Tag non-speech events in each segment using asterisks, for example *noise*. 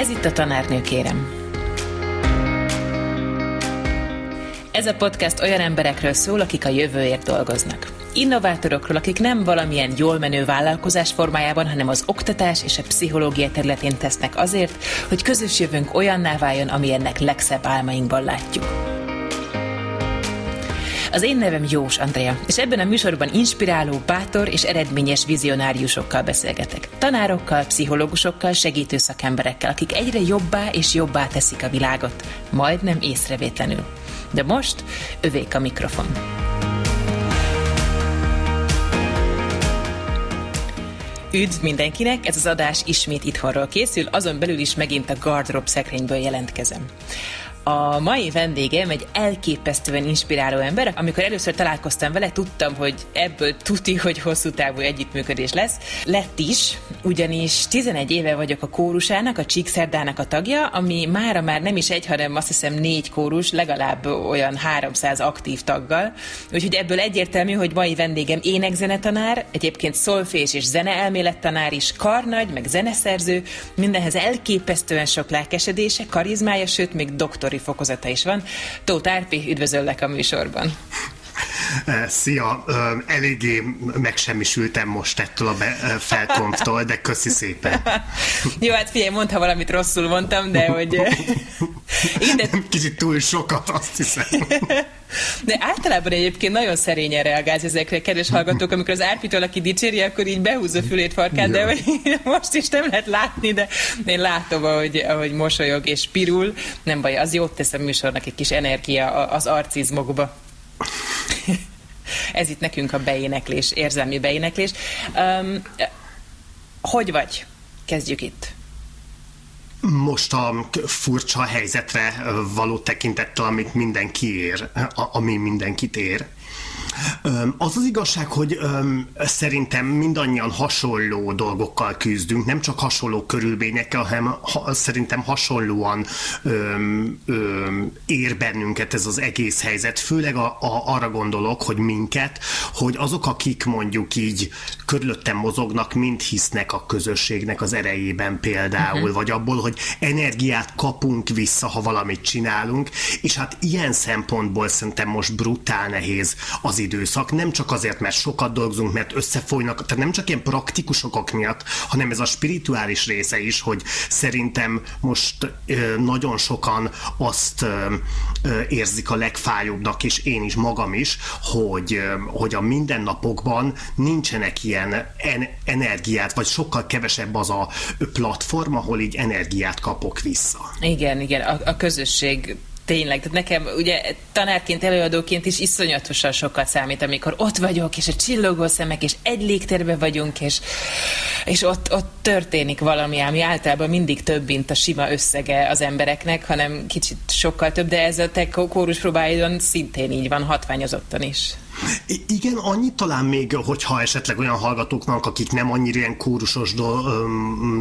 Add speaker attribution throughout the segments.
Speaker 1: Ez itt a Tanárnő kérem. Ez a podcast olyan emberekről szól, akik a jövőért dolgoznak. Innovátorokról, akik nem valamilyen jól menő vállalkozás formájában, hanem az oktatás és a pszichológia területén tesznek azért, hogy közös jövőnk olyanná váljon, amilyennek legszebb álmainkban látjuk. Az én nevem Jós Andrea, és ebben a műsorban inspiráló, bátor és eredményes vizionáriusokkal beszélgetek. Tanárokkal, pszichológusokkal, segítő szakemberekkel, akik egyre jobbá és jobbá teszik a világot, majdnem észrevétlenül. De most övék a mikrofon. Üdv mindenkinek, ez az adás ismét itthonról készül, azon belül is megint a gardrop szekrényből jelentkezem. A mai vendégem egy elképesztően inspiráló ember. Amikor először találkoztam vele, tudtam, hogy ebből tuti, hogy hosszú távú együttműködés lesz. Lett is, ugyanis 11 éve vagyok a kórusának, a Csíkszerdának a tagja, ami mára már nem is egy, hanem azt hiszem négy kórus, legalább olyan 300 aktív taggal. Úgyhogy ebből egyértelmű, hogy mai vendégem énekzenetanár, egyébként szolfés és zeneelmélettanár is, karnagy, meg zeneszerző, mindenhez elképesztően sok lelkesedése, karizmája, sőt, még doktori fokozata is van. Tóth Árpi, üdvözöllek a műsorban.
Speaker 2: Szia, eléggé megsemmisültem most ettől a felkonftól, de köszi szépen. *laughs*
Speaker 1: Jó, hát figyelj, mondta valamit rosszul mondtam, de hogy... *laughs*
Speaker 2: Igen, de... Kicsit túl sokat, azt hiszem. *laughs*
Speaker 1: De általában egyébként nagyon szerényen reagálsz ezekre, kedves hallgatók, amikor az Árpitől, aki dicséri, akkor így behúzza fülét farkát, de most is nem lehet látni, de én látom, ahogy, ahogy mosolyog és pirul. Nem baj, az jót tesz a műsornak egy kis energia az arcizmokba. Ez itt nekünk a beéneklés, érzelmi beéneklés. Um, hogy vagy? Kezdjük itt.
Speaker 2: Most a furcsa helyzetre való tekintettel, amit mindenki ér, ami mindenkit ér. Az az igazság, hogy szerintem mindannyian hasonló dolgokkal küzdünk, nem csak hasonló körülményekkel, hanem ha, szerintem hasonlóan ér bennünket ez az egész helyzet. Főleg a, a, arra gondolok, hogy minket, hogy azok, akik mondjuk így körülöttem mozognak, mind hisznek a közösségnek az erejében például, uh-huh. vagy abból, hogy energiát kapunk vissza, ha valamit csinálunk, és hát ilyen szempontból szerintem most brutál nehéz az időszak, nem csak azért, mert sokat dolgozunk, mert összefolynak, tehát nem csak ilyen praktikus okok miatt, hanem ez a spirituális része is, hogy szerintem most ö, nagyon sokan azt ö, ö, érzik a legfájóbbnak, és én is magam is, hogy, ö, hogy a mindennapokban nincsenek ilyen en- energiát, vagy sokkal kevesebb az a platform, ahol így energiát kapok vissza.
Speaker 1: Igen, igen, a, a közösség tényleg, tehát nekem ugye tanárként, előadóként is iszonyatosan sokat számít, amikor ott vagyok, és a csillogó szemek, és egy légtérben vagyunk, és, és ott, ott történik valami, ami általában mindig több, mint a sima összege az embereknek, hanem kicsit sokkal több, de ez a te kórus próbáidon szintén így van, hatványozottan is.
Speaker 2: Igen, annyit talán még, hogyha esetleg olyan hallgatóknak, akik nem annyira ilyen kórusos do,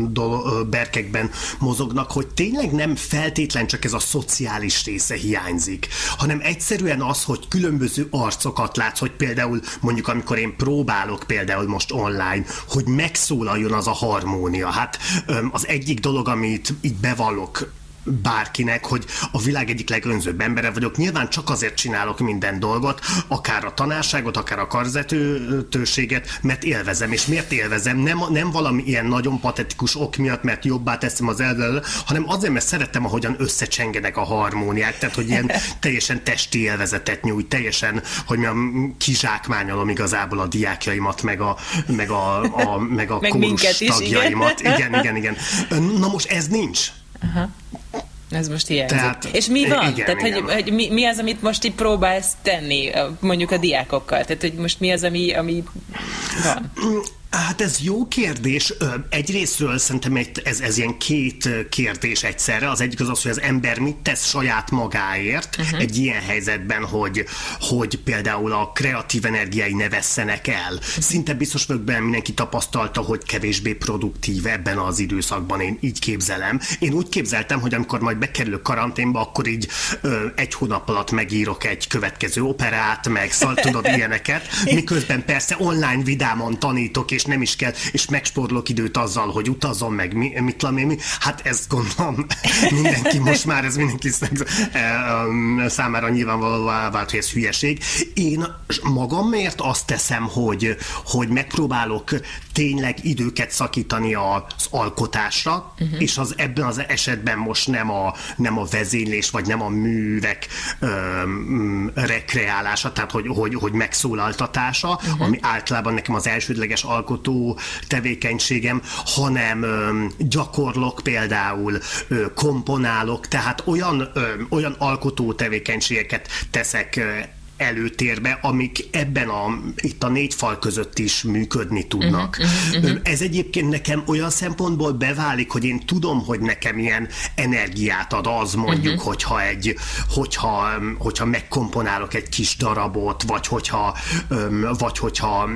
Speaker 2: do, berkekben mozognak, hogy tényleg nem feltétlen csak ez a szociális része hiányzik, hanem egyszerűen az, hogy különböző arcokat látsz, hogy például mondjuk amikor én próbálok például most online, hogy megszólaljon az a harmónia. Hát az egyik dolog, amit így bevallok bárkinek, hogy a világ egyik legönzőbb embere vagyok. Nyilván csak azért csinálok minden dolgot, akár a tanárságot, akár a karzetőséget, mert élvezem. És miért élvezem? Nem, nem valami ilyen nagyon patetikus ok miatt, mert jobbá teszem az elvel, hanem azért, mert szeretem, ahogyan összecsengenek a harmóniák, tehát hogy ilyen *laughs* teljesen testi élvezetet nyújt, teljesen, hogy mi a kizsákmányolom igazából a diákjaimat, meg a, meg a, a, meg a *laughs*
Speaker 1: meg
Speaker 2: tagjaimat. Igen. igen, igen, igen. *laughs* Na most ez nincs. Aha.
Speaker 1: Ez most hiányzik. Tehát, És mi van? Igen, Tehát, igen. hogy, hogy mi, mi az, amit most így próbálsz tenni, mondjuk a diákokkal? Tehát, hogy most mi az, ami, ami van?
Speaker 2: Hát ez jó kérdés. Egyrésztről szerintem ez, ez ilyen két kérdés egyszerre. Az egyik az az, hogy az ember mit tesz saját magáért uh-huh. egy ilyen helyzetben, hogy, hogy például a kreatív energiái ne vesszenek el. Uh-huh. Szinte biztos vagyok benne, mindenki tapasztalta, hogy kevésbé produktív ebben az időszakban. Én így képzelem. Én úgy képzeltem, hogy amikor majd bekerülök karanténba, akkor így ö, egy hónap alatt megírok egy következő operát, meg szal, tudod *laughs* ilyeneket, miközben persze online vidáman tanítok, és nem is kell, és megsporlok időt azzal, hogy utazom meg, mi, mit tudom én, mi. Hát ezt gondolom *laughs* mindenki most már, ez mindenki számára nyilvánvalóan vált, hogy ez hülyeség. Én magamért azt teszem, hogy, hogy megpróbálok tényleg időket szakítani az alkotásra, uh-huh. és az ebben az esetben most nem a, nem a vezénylés, vagy nem a művek öm, rekreálása, tehát hogy, hogy, hogy megszólaltatása, uh-huh. ami általában nekem az elsődleges alkotó tevékenységem, hanem gyakorlok például, komponálok, tehát olyan, olyan alkotó tevékenységeket teszek előtérbe, amik ebben a, itt a négy fal között is működni tudnak. Uh-huh, uh-huh. Ez egyébként nekem olyan szempontból beválik, hogy én tudom, hogy nekem ilyen energiát ad az mondjuk, uh-huh. hogyha egy, hogyha, hogyha megkomponálok egy kis darabot, vagy hogyha, vagy hogyha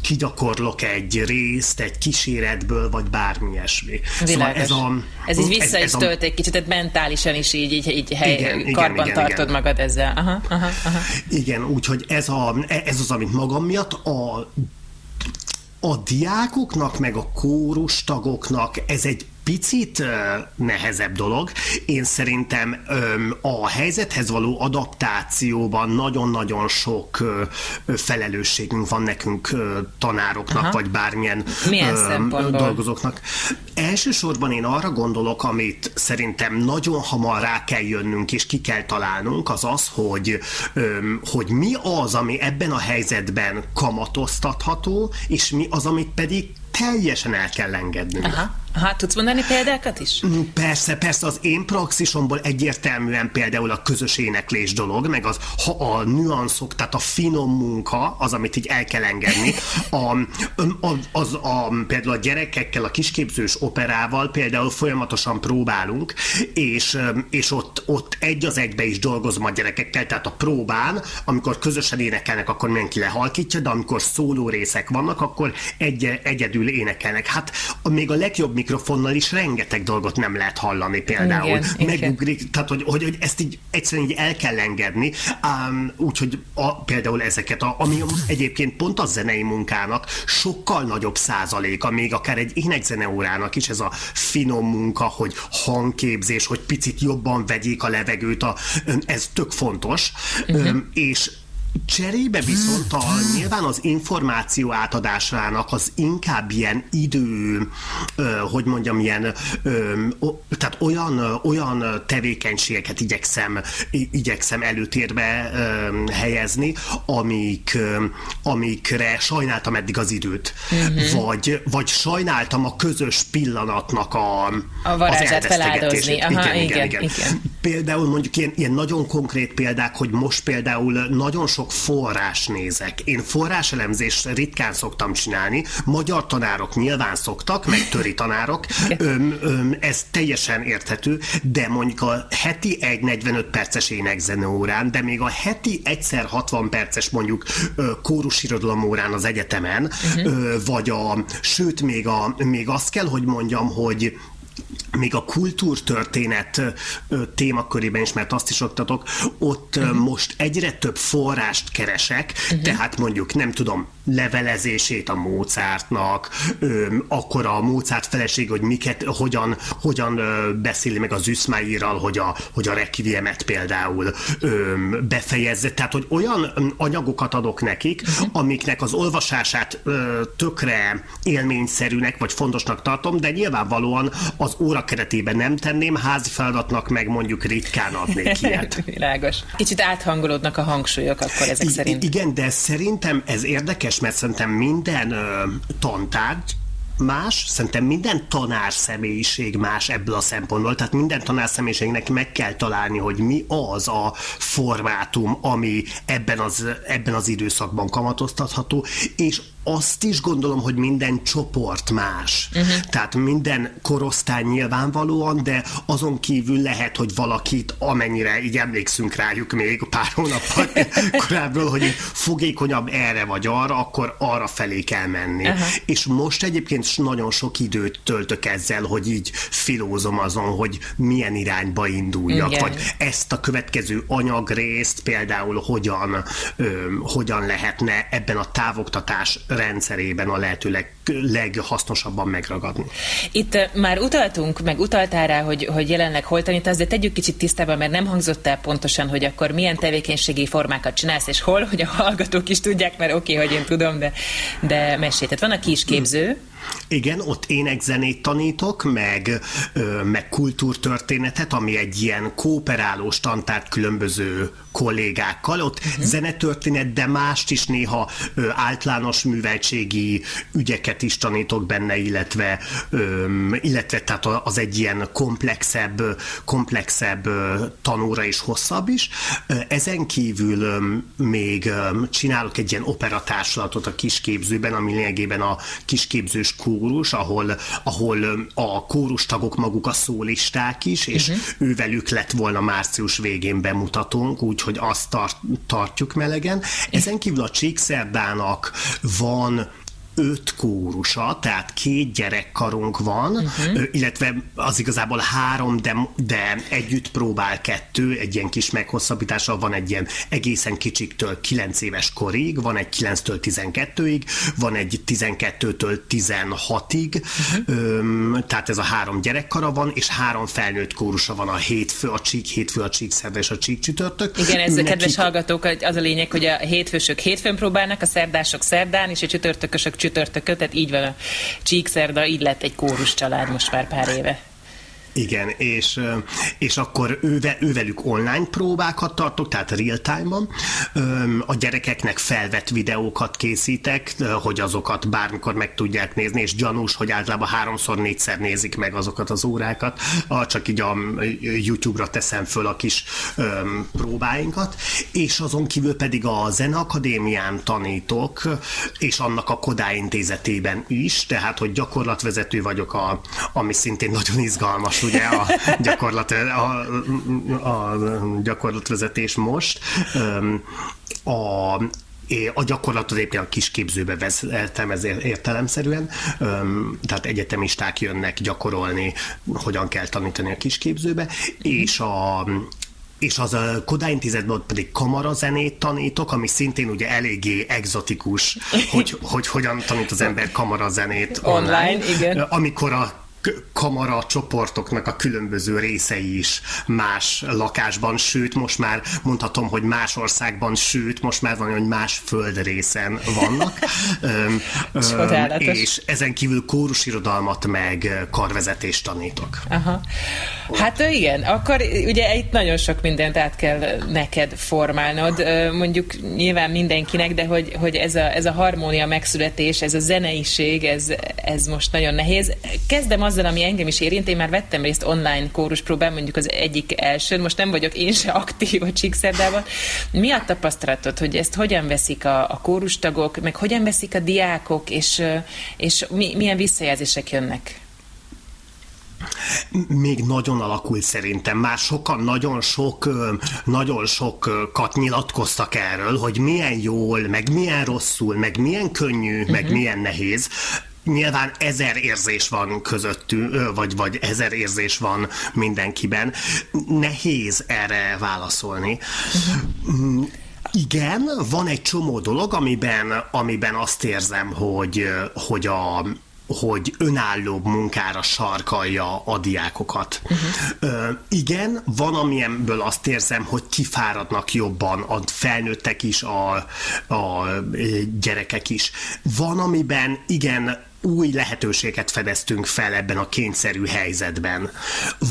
Speaker 2: kigyakorlok egy részt, egy kíséretből, vagy bármi ilyesmi.
Speaker 1: Szóval ez, a, ez így vissza ez, is tölt egy kicsit, tehát mentálisan is így, így, így hely, igen, karban igen, tartod igen. magad ezzel. Aha, aha, aha.
Speaker 2: Igen, úgyhogy ez, a, ez az, amit magam miatt a a diákoknak, meg a kórus tagoknak ez egy picit nehezebb dolog. Én szerintem a helyzethez való adaptációban nagyon-nagyon sok felelősségünk van nekünk tanároknak, Aha. vagy bármilyen
Speaker 1: Milyen
Speaker 2: dolgozóknak. Elsősorban én arra gondolok, amit szerintem nagyon hamar rá kell jönnünk, és ki kell találnunk, az az, hogy, hogy mi az, ami ebben a helyzetben kamatoztatható, és mi az, amit pedig teljesen el kell engednünk.
Speaker 1: Aha. Hát tudsz mondani példákat is? Mm,
Speaker 2: persze, persze, az én praxisomból egyértelműen például a közös éneklés dolog, meg az ha a nüanszok, tehát a finom munka, az, amit így el kell engedni. A, az, az a, például a gyerekekkel, a kisképzős operával például folyamatosan próbálunk, és, és ott, ott egy az egybe is dolgozom a gyerekekkel, tehát a próbán, amikor közösen énekelnek, akkor mindenki lehalkítja, de amikor szóló részek vannak, akkor egy, egyedül énekelnek. Hát még a legjobb mikrofonnal is rengeteg dolgot nem lehet hallani például. Igen, Megugrik, igen. tehát hogy, hogy, hogy ezt így egyszerűen így el kell engedni, um, úgyhogy a, például ezeket, a, ami egyébként pont a zenei munkának sokkal nagyobb százaléka, még akár egy énekzeneórának is ez a finom munka, hogy hangképzés, hogy picit jobban vegyék a levegőt, a, ez tök fontos, uh-huh. um, és Cserébe viszont a, nyilván az információ átadásának az inkább ilyen idő, ö, hogy mondjam, ilyen, ö, o, tehát olyan, olyan tevékenységeket igyekszem, igyekszem előtérbe ö, helyezni, amik, amikre sajnáltam eddig az időt. Uh-huh. Vagy, vagy sajnáltam a közös pillanatnak a,
Speaker 1: a varázsát feláldozni. Aha,
Speaker 2: igen, igen, igen, igen. Például mondjuk ilyen, ilyen nagyon konkrét példák, hogy most például nagyon sok sok forrás nézek. Én forráselemzést ritkán szoktam csinálni, magyar tanárok nyilván szoktak, meg töri tanárok, öm, öm, ez teljesen érthető, de mondjuk a heti egy 45 perces énekzene órán, de még a heti egyszer 60 perces mondjuk kórusirodalom órán az egyetemen, uh-huh. vagy a, sőt még, a, még azt kell, hogy mondjam, hogy még a kultúrtörténet témakörében is, mert azt is oktatok, ott uh-huh. most egyre több forrást keresek, uh-huh. tehát mondjuk nem tudom, levelezését a Mozartnak, akkor a Mozart feleség, hogy miket, hogyan, hogyan beszéli meg az Üszmáirral, hogy a, hogy a Requiemet például befejezze. Tehát, hogy olyan anyagokat adok nekik, uh-huh. amiknek az olvasását tökre élményszerűnek, vagy fontosnak tartom, de nyilvánvalóan az óra keretében nem tenném, házi feladatnak meg mondjuk ritkán adnék ilyet. *laughs*
Speaker 1: Világos. Kicsit áthangolódnak a hangsúlyok akkor ezek I- szerint.
Speaker 2: Igen, de szerintem ez érdekes, mert szerintem minden ö, tantárgy más, szerintem minden tanár személyiség más ebből a szempontból, tehát minden tanár személyiségnek meg kell találni, hogy mi az a formátum, ami ebben az, ebben az időszakban kamatoztatható, és azt is gondolom, hogy minden csoport más. Uh-huh. Tehát minden korosztály nyilvánvalóan, de azon kívül lehet, hogy valakit, amennyire így emlékszünk rájuk még pár hónappal *laughs* korábban, hogy fogékonyabb erre vagy arra, akkor arra felé kell menni. Uh-huh. És most egyébként nagyon sok időt töltök ezzel, hogy így filózom azon, hogy milyen irányba induljak, Igen. vagy ezt a következő anyagrészt például hogyan, ö, hogyan lehetne ebben a távoktatás rendszerében a lehető leg, leghasznosabban megragadni.
Speaker 1: Itt már utaltunk, meg utaltál rá, hogy, hogy jelenleg hol tanítasz, de tegyük kicsit tisztában, mert nem hangzott el pontosan, hogy akkor milyen tevékenységi formákat csinálsz, és hol, hogy a hallgatók is tudják, mert oké, okay, hogy én tudom, de, de mesélj. Tehát van a kisképző,
Speaker 2: igen, ott énekzenét tanítok, meg, ö, meg kultúrtörténetet, ami egy ilyen kooperálós tantárt különböző kollégákkal. Ott uh-huh. zenetörténet, de mást is néha ö, általános műveltségi ügyeket is tanítok benne, illetve, ö, illetve tehát az egy ilyen komplexebb, komplexebb ö, tanóra is hosszabb is. Ezen kívül ö, még ö, csinálok egy ilyen operatársulatot a kisképzőben, ami lényegében a kisképzős kórus, ahol, ahol a kórustagok maguk a szólisták is, és uh-huh. ővelük lett volna március végén bemutatónk, úgyhogy azt tart, tartjuk melegen. Ezen kívül a Csíkszerdának van öt kórusa, tehát két gyerekkarunk van, uh-huh. illetve az igazából három, de, de együtt próbál kettő, egy ilyen kis meghosszabbítása, van egy ilyen egészen kicsiktől 9 éves korig, van egy 9-től 12-ig, van egy 12-től 16-ig, uh-huh. tehát ez a három gyerekkara van, és három felnőtt kórusa van a hétfő, a csík hétfő, a csík szerda és a csík csütörtök.
Speaker 1: Igen, ez Nekik... kedves hallgatók, az a lényeg, hogy a hétfősök hétfőn próbálnak, a szerdások szerdán, és a csütörtökösök csütörtököt, tehát így van a Csíkszerda, így lett egy kórus család most már pár éve.
Speaker 2: Igen, és, és akkor őve, ővelük online próbákat tartok, tehát real time-ban. A gyerekeknek felvett videókat készítek, hogy azokat bármikor meg tudják nézni, és gyanús, hogy általában háromszor, négyszer nézik meg azokat az órákat, csak így a YouTube-ra teszem föl a kis próbáinkat, és azon kívül pedig a Zeneakadémián tanítok, és annak a Kodály intézetében is, tehát, hogy gyakorlatvezető vagyok, a, ami szintén nagyon izgalmas ugye a, gyakorlat, a, a gyakorlatvezetés most. A, a gyakorlatot éppen a kisképzőbe vezettem ez értelemszerűen, tehát egyetemisták jönnek gyakorolni, hogyan kell tanítani a kisképzőbe, és a, és az a Kodály Intézetben pedig kamarazenét tanítok, ami szintén ugye eléggé egzotikus, hogy, hogy hogyan tanít az ember kamarazenét online. online igen. Amikor a kamara csoportoknak a különböző részei is más lakásban, sőt, most már mondhatom, hogy más országban, sőt, most már van, hogy más földrészen vannak. *laughs* öm, öm, és ezen kívül kórusirodalmat meg karvezetést tanítok.
Speaker 1: Aha. Hát igen, akkor ugye itt nagyon sok mindent át kell neked formálnod, mondjuk nyilván mindenkinek, de hogy, hogy ez, a, ez a harmónia megszületés, ez a zeneiség, ez, ez most nagyon nehéz. Kezdem azzal, ami engem is érint, én már vettem részt online kóruspróbán, mondjuk az egyik első, most nem vagyok én se aktív a Csíkszerdában. Mi a tapasztalatod, hogy ezt hogyan veszik a, a kórustagok, meg hogyan veszik a diákok, és, és mi, milyen visszajelzések jönnek?
Speaker 2: még nagyon alakult szerintem. Már sokan nagyon sok, nagyon sokat nyilatkoztak erről, hogy milyen jól, meg milyen rosszul, meg milyen könnyű, uh-huh. meg mhm. milyen nehéz nyilván ezer érzés van közöttünk, vagy, vagy ezer érzés van mindenkiben. Nehéz erre válaszolni. Uh-huh. Igen, van egy csomó dolog, amiben, amiben azt érzem, hogy, hogy a, hogy önállóbb munkára sarkalja a diákokat. Uh-huh. igen, van, amilyenből azt érzem, hogy kifáradnak jobban a felnőttek is, a, a gyerekek is. Van, amiben igen, új lehetőséget fedeztünk fel ebben a kényszerű helyzetben.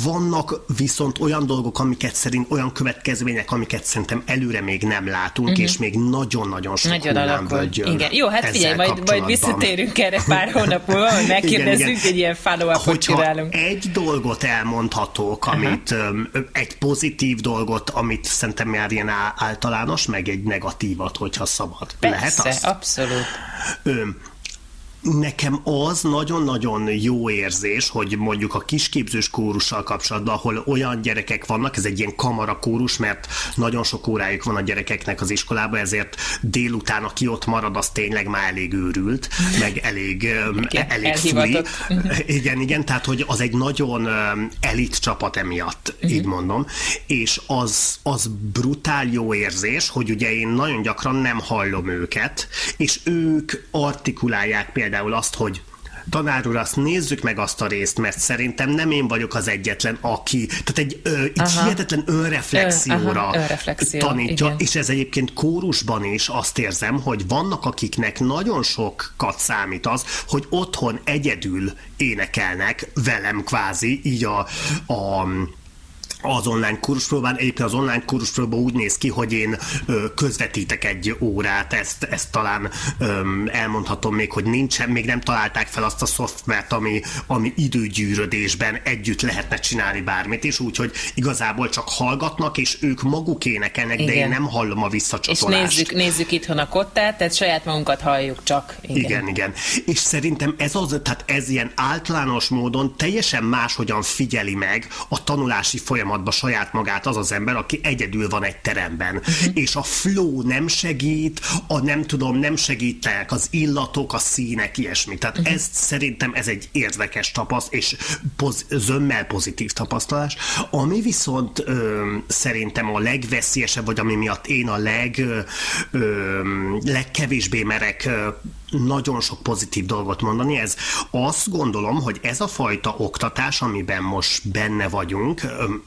Speaker 2: Vannak viszont olyan dolgok, amiket szerint, olyan következmények, amiket szerintem előre még nem látunk, uh-huh. és még nagyon-nagyon sok nagyon
Speaker 1: hullámvölgy Igen. Jó, hát figyelj, majd, majd visszatérünk erre pár hónap múlva, hogy megkérdezzük, egy ilyen follow csinálunk.
Speaker 2: egy dolgot elmondhatok, amit uh-huh. egy pozitív dolgot, amit szerintem már ilyen általános, meg egy negatívat, hogyha szabad.
Speaker 1: Persze, Lehet azt? abszolút.
Speaker 2: Öm, nekem az nagyon-nagyon jó érzés, hogy mondjuk a kisképzős kórussal kapcsolatban, ahol olyan gyerekek vannak, ez egy ilyen kamara kórus, mert nagyon sok órájuk van a gyerekeknek az iskolában, ezért délután, aki ott marad, az tényleg már elég őrült, meg elég, igen, elég fuli. *laughs* Igen, igen, tehát hogy az egy nagyon elit csapat emiatt, uh-huh. így mondom, és az, az brutál jó érzés, hogy ugye én nagyon gyakran nem hallom őket, és ők artikulálják például azt, hogy tanár úr, azt nézzük meg azt a részt, mert szerintem nem én vagyok az egyetlen, aki, tehát egy, ö, egy hihetetlen önreflexióra Ön, önreflexió, tanítja, igen. és ez egyébként kórusban is azt érzem, hogy vannak akiknek nagyon sokat számít az, hogy otthon egyedül énekelnek velem kvázi, így a, a az online kurspróbán. Egyébként az online kurspróba úgy néz ki, hogy én közvetítek egy órát, ezt, ezt talán elmondhatom még, hogy nincsen, még nem találták fel azt a szoftvert, ami, ami időgyűrödésben együtt lehetne csinálni bármit, és úgyhogy igazából csak hallgatnak, és ők maguk énekelnek, Igen. de én nem hallom a visszacsatolást.
Speaker 1: És nézzük, nézzük itthon a kottát, tehát saját magunkat halljuk csak.
Speaker 2: Igen. igen, igen. És szerintem ez az, tehát ez ilyen általános módon teljesen máshogyan figyeli meg a tanulási folyamat folyamatba saját magát az az ember, aki egyedül van egy teremben. Uh-huh. És a flow nem segít, a nem tudom, nem segítek az illatok, a színek, ilyesmi. Tehát uh-huh. ez szerintem ez egy érdekes tapaszt, és poz, zömmel pozitív tapasztalás. Ami viszont ö, szerintem a legveszélyesebb, vagy ami miatt én a leg, ö, legkevésbé merek nagyon sok pozitív dolgot mondani. Ez azt gondolom, hogy ez a fajta oktatás, amiben most benne vagyunk,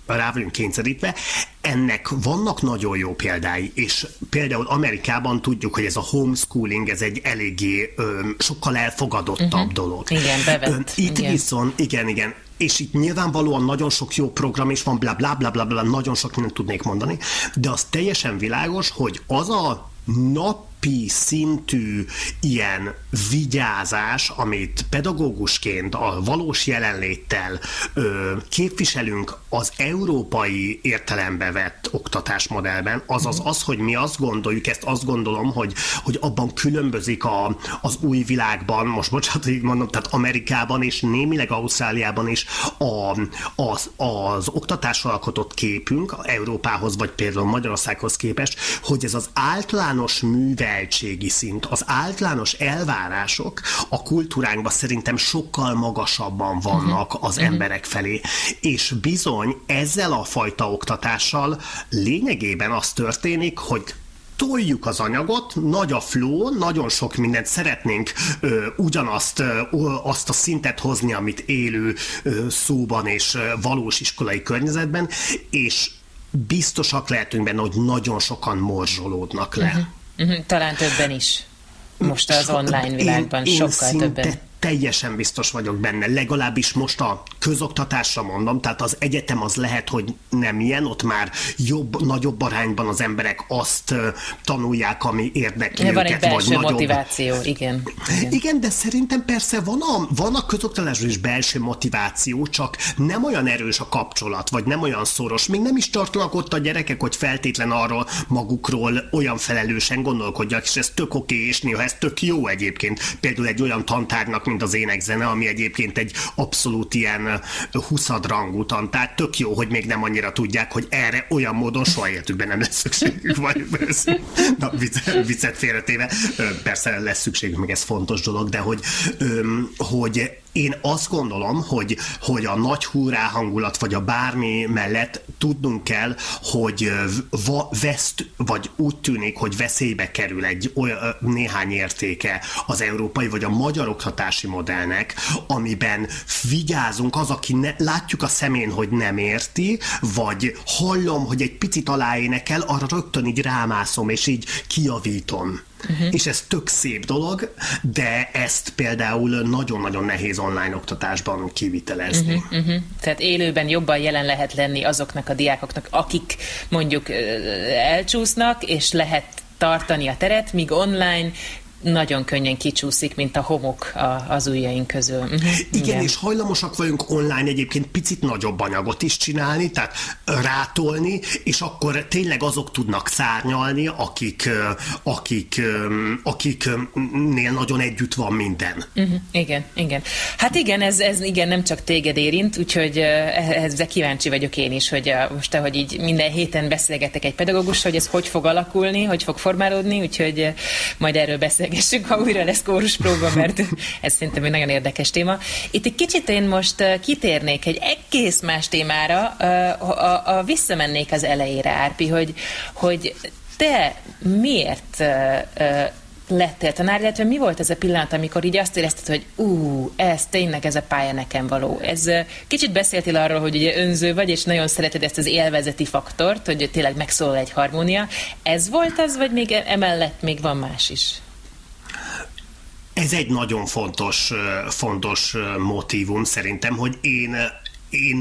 Speaker 2: rá vagyunk kényszerítve, ennek vannak nagyon jó példái, és például Amerikában tudjuk, hogy ez a homeschooling, ez egy eléggé ö, sokkal elfogadottabb uh-huh. dolog.
Speaker 1: Igen, bevett.
Speaker 2: Itt igen. viszont, igen, igen, és itt nyilvánvalóan nagyon sok jó program is van, bla bla bla bla, bla nagyon sok mindent tudnék mondani, de az teljesen világos, hogy az a nap napi szintű ilyen vigyázás, amit pedagógusként a valós jelenléttel ö, képviselünk az európai értelembe vett oktatásmodellben, azaz az, hogy mi azt gondoljuk, ezt azt gondolom, hogy, hogy abban különbözik a, az új világban, most bocsánat, hogy mondom, tehát Amerikában és némileg Ausztráliában is a, az, az oktatásról alkotott képünk Európához, vagy például Magyarországhoz képest, hogy ez az általános műve műveltségi szint, az általános elvárások a kultúránkban szerintem sokkal magasabban vannak uh-huh. az uh-huh. emberek felé, és bizony ezzel a fajta oktatással lényegében az történik, hogy toljuk az anyagot, nagy a flow, nagyon sok mindent szeretnénk ö, ugyanazt ö, azt a szintet hozni, amit élő ö, szóban és ö, valós iskolai környezetben, és biztosak lehetünk benne, hogy nagyon sokan morzsolódnak le. Uh-huh.
Speaker 1: Uh-huh, talán többen is. Most az online világban én, én sokkal többen
Speaker 2: teljesen biztos vagyok benne, legalábbis most a közoktatásra mondom, tehát az egyetem az lehet, hogy nem ilyen, ott már jobb, nagyobb arányban az emberek azt tanulják, ami érdekli
Speaker 1: ja, őket. Van egy vagy nagyobb... motiváció, igen,
Speaker 2: igen. Igen, de szerintem persze van a, van a közoktatásban is belső motiváció, csak nem olyan erős a kapcsolat, vagy nem olyan szoros. Még nem is tartanak ott a gyerekek, hogy feltétlen arról magukról olyan felelősen gondolkodjak, és ez tök oké, és néha ez tök jó egyébként. Például egy olyan tantárnak, mint az énekzene, ami egyébként egy abszolút ilyen huszadrangú tantár. Tök jó, hogy még nem annyira tudják, hogy erre olyan módon soha életükben nem lesz szükségük. Vagy, na, viccet félretéve, persze lesz szükségük, meg ez fontos dolog, de hogy, hogy én azt gondolom, hogy, hogy a nagy húrá hangulat, vagy a bármi mellett tudnunk kell, hogy va, veszt, vagy úgy tűnik, hogy veszélybe kerül egy olyan, néhány értéke az európai, vagy a magyar oktatási modellnek, amiben vigyázunk az, aki ne, látjuk a szemén, hogy nem érti, vagy hallom, hogy egy picit aláénekel, arra rögtön így rámászom, és így kiavítom. Uh-huh. És ez tök szép dolog, de ezt például nagyon-nagyon nehéz online oktatásban kivitelezni. Uh-huh,
Speaker 1: uh-huh. Tehát élőben jobban jelen lehet lenni azoknak a diákoknak, akik mondjuk elcsúsznak, és lehet tartani a teret, míg online nagyon könnyen kicsúszik, mint a homok a, az ujjaink közül. Uh-huh.
Speaker 2: Igen, Igen, és hajlamosak vagyunk online egyébként picit nagyobb anyagot is csinálni, tehát rátolni, és akkor tényleg azok tudnak szárnyalni, akik, akik, akiknél nagyon együtt van minden.
Speaker 1: Uh-huh. Igen, igen. Hát igen, ez, ez igen, nem csak téged érint, úgyhogy ezzel kíváncsi vagyok én is, hogy most, ahogy így minden héten beszélgetek egy pedagógussal, hogy ez hogy fog alakulni, hogy fog formálódni, úgyhogy majd erről beszélgessünk, ha újra lesz kórus próba, mert ez szerintem egy nagyon érdekes téma. Itt egy kicsit én most kitérnék egy egész más témára, a, a, a visszamennék az elejére, Árpi, hogy, hogy te miért lettél tanár, illetve mi volt ez a pillanat, amikor így azt érezted, hogy ú, ez tényleg ez a pálya nekem való. Ez kicsit beszéltél arról, hogy ugye önző vagy, és nagyon szereted ezt az élvezeti faktort, hogy tényleg megszólal egy harmónia. Ez volt az, vagy még emellett még van más is?
Speaker 2: Ez egy nagyon fontos, fontos motívum szerintem, hogy én, én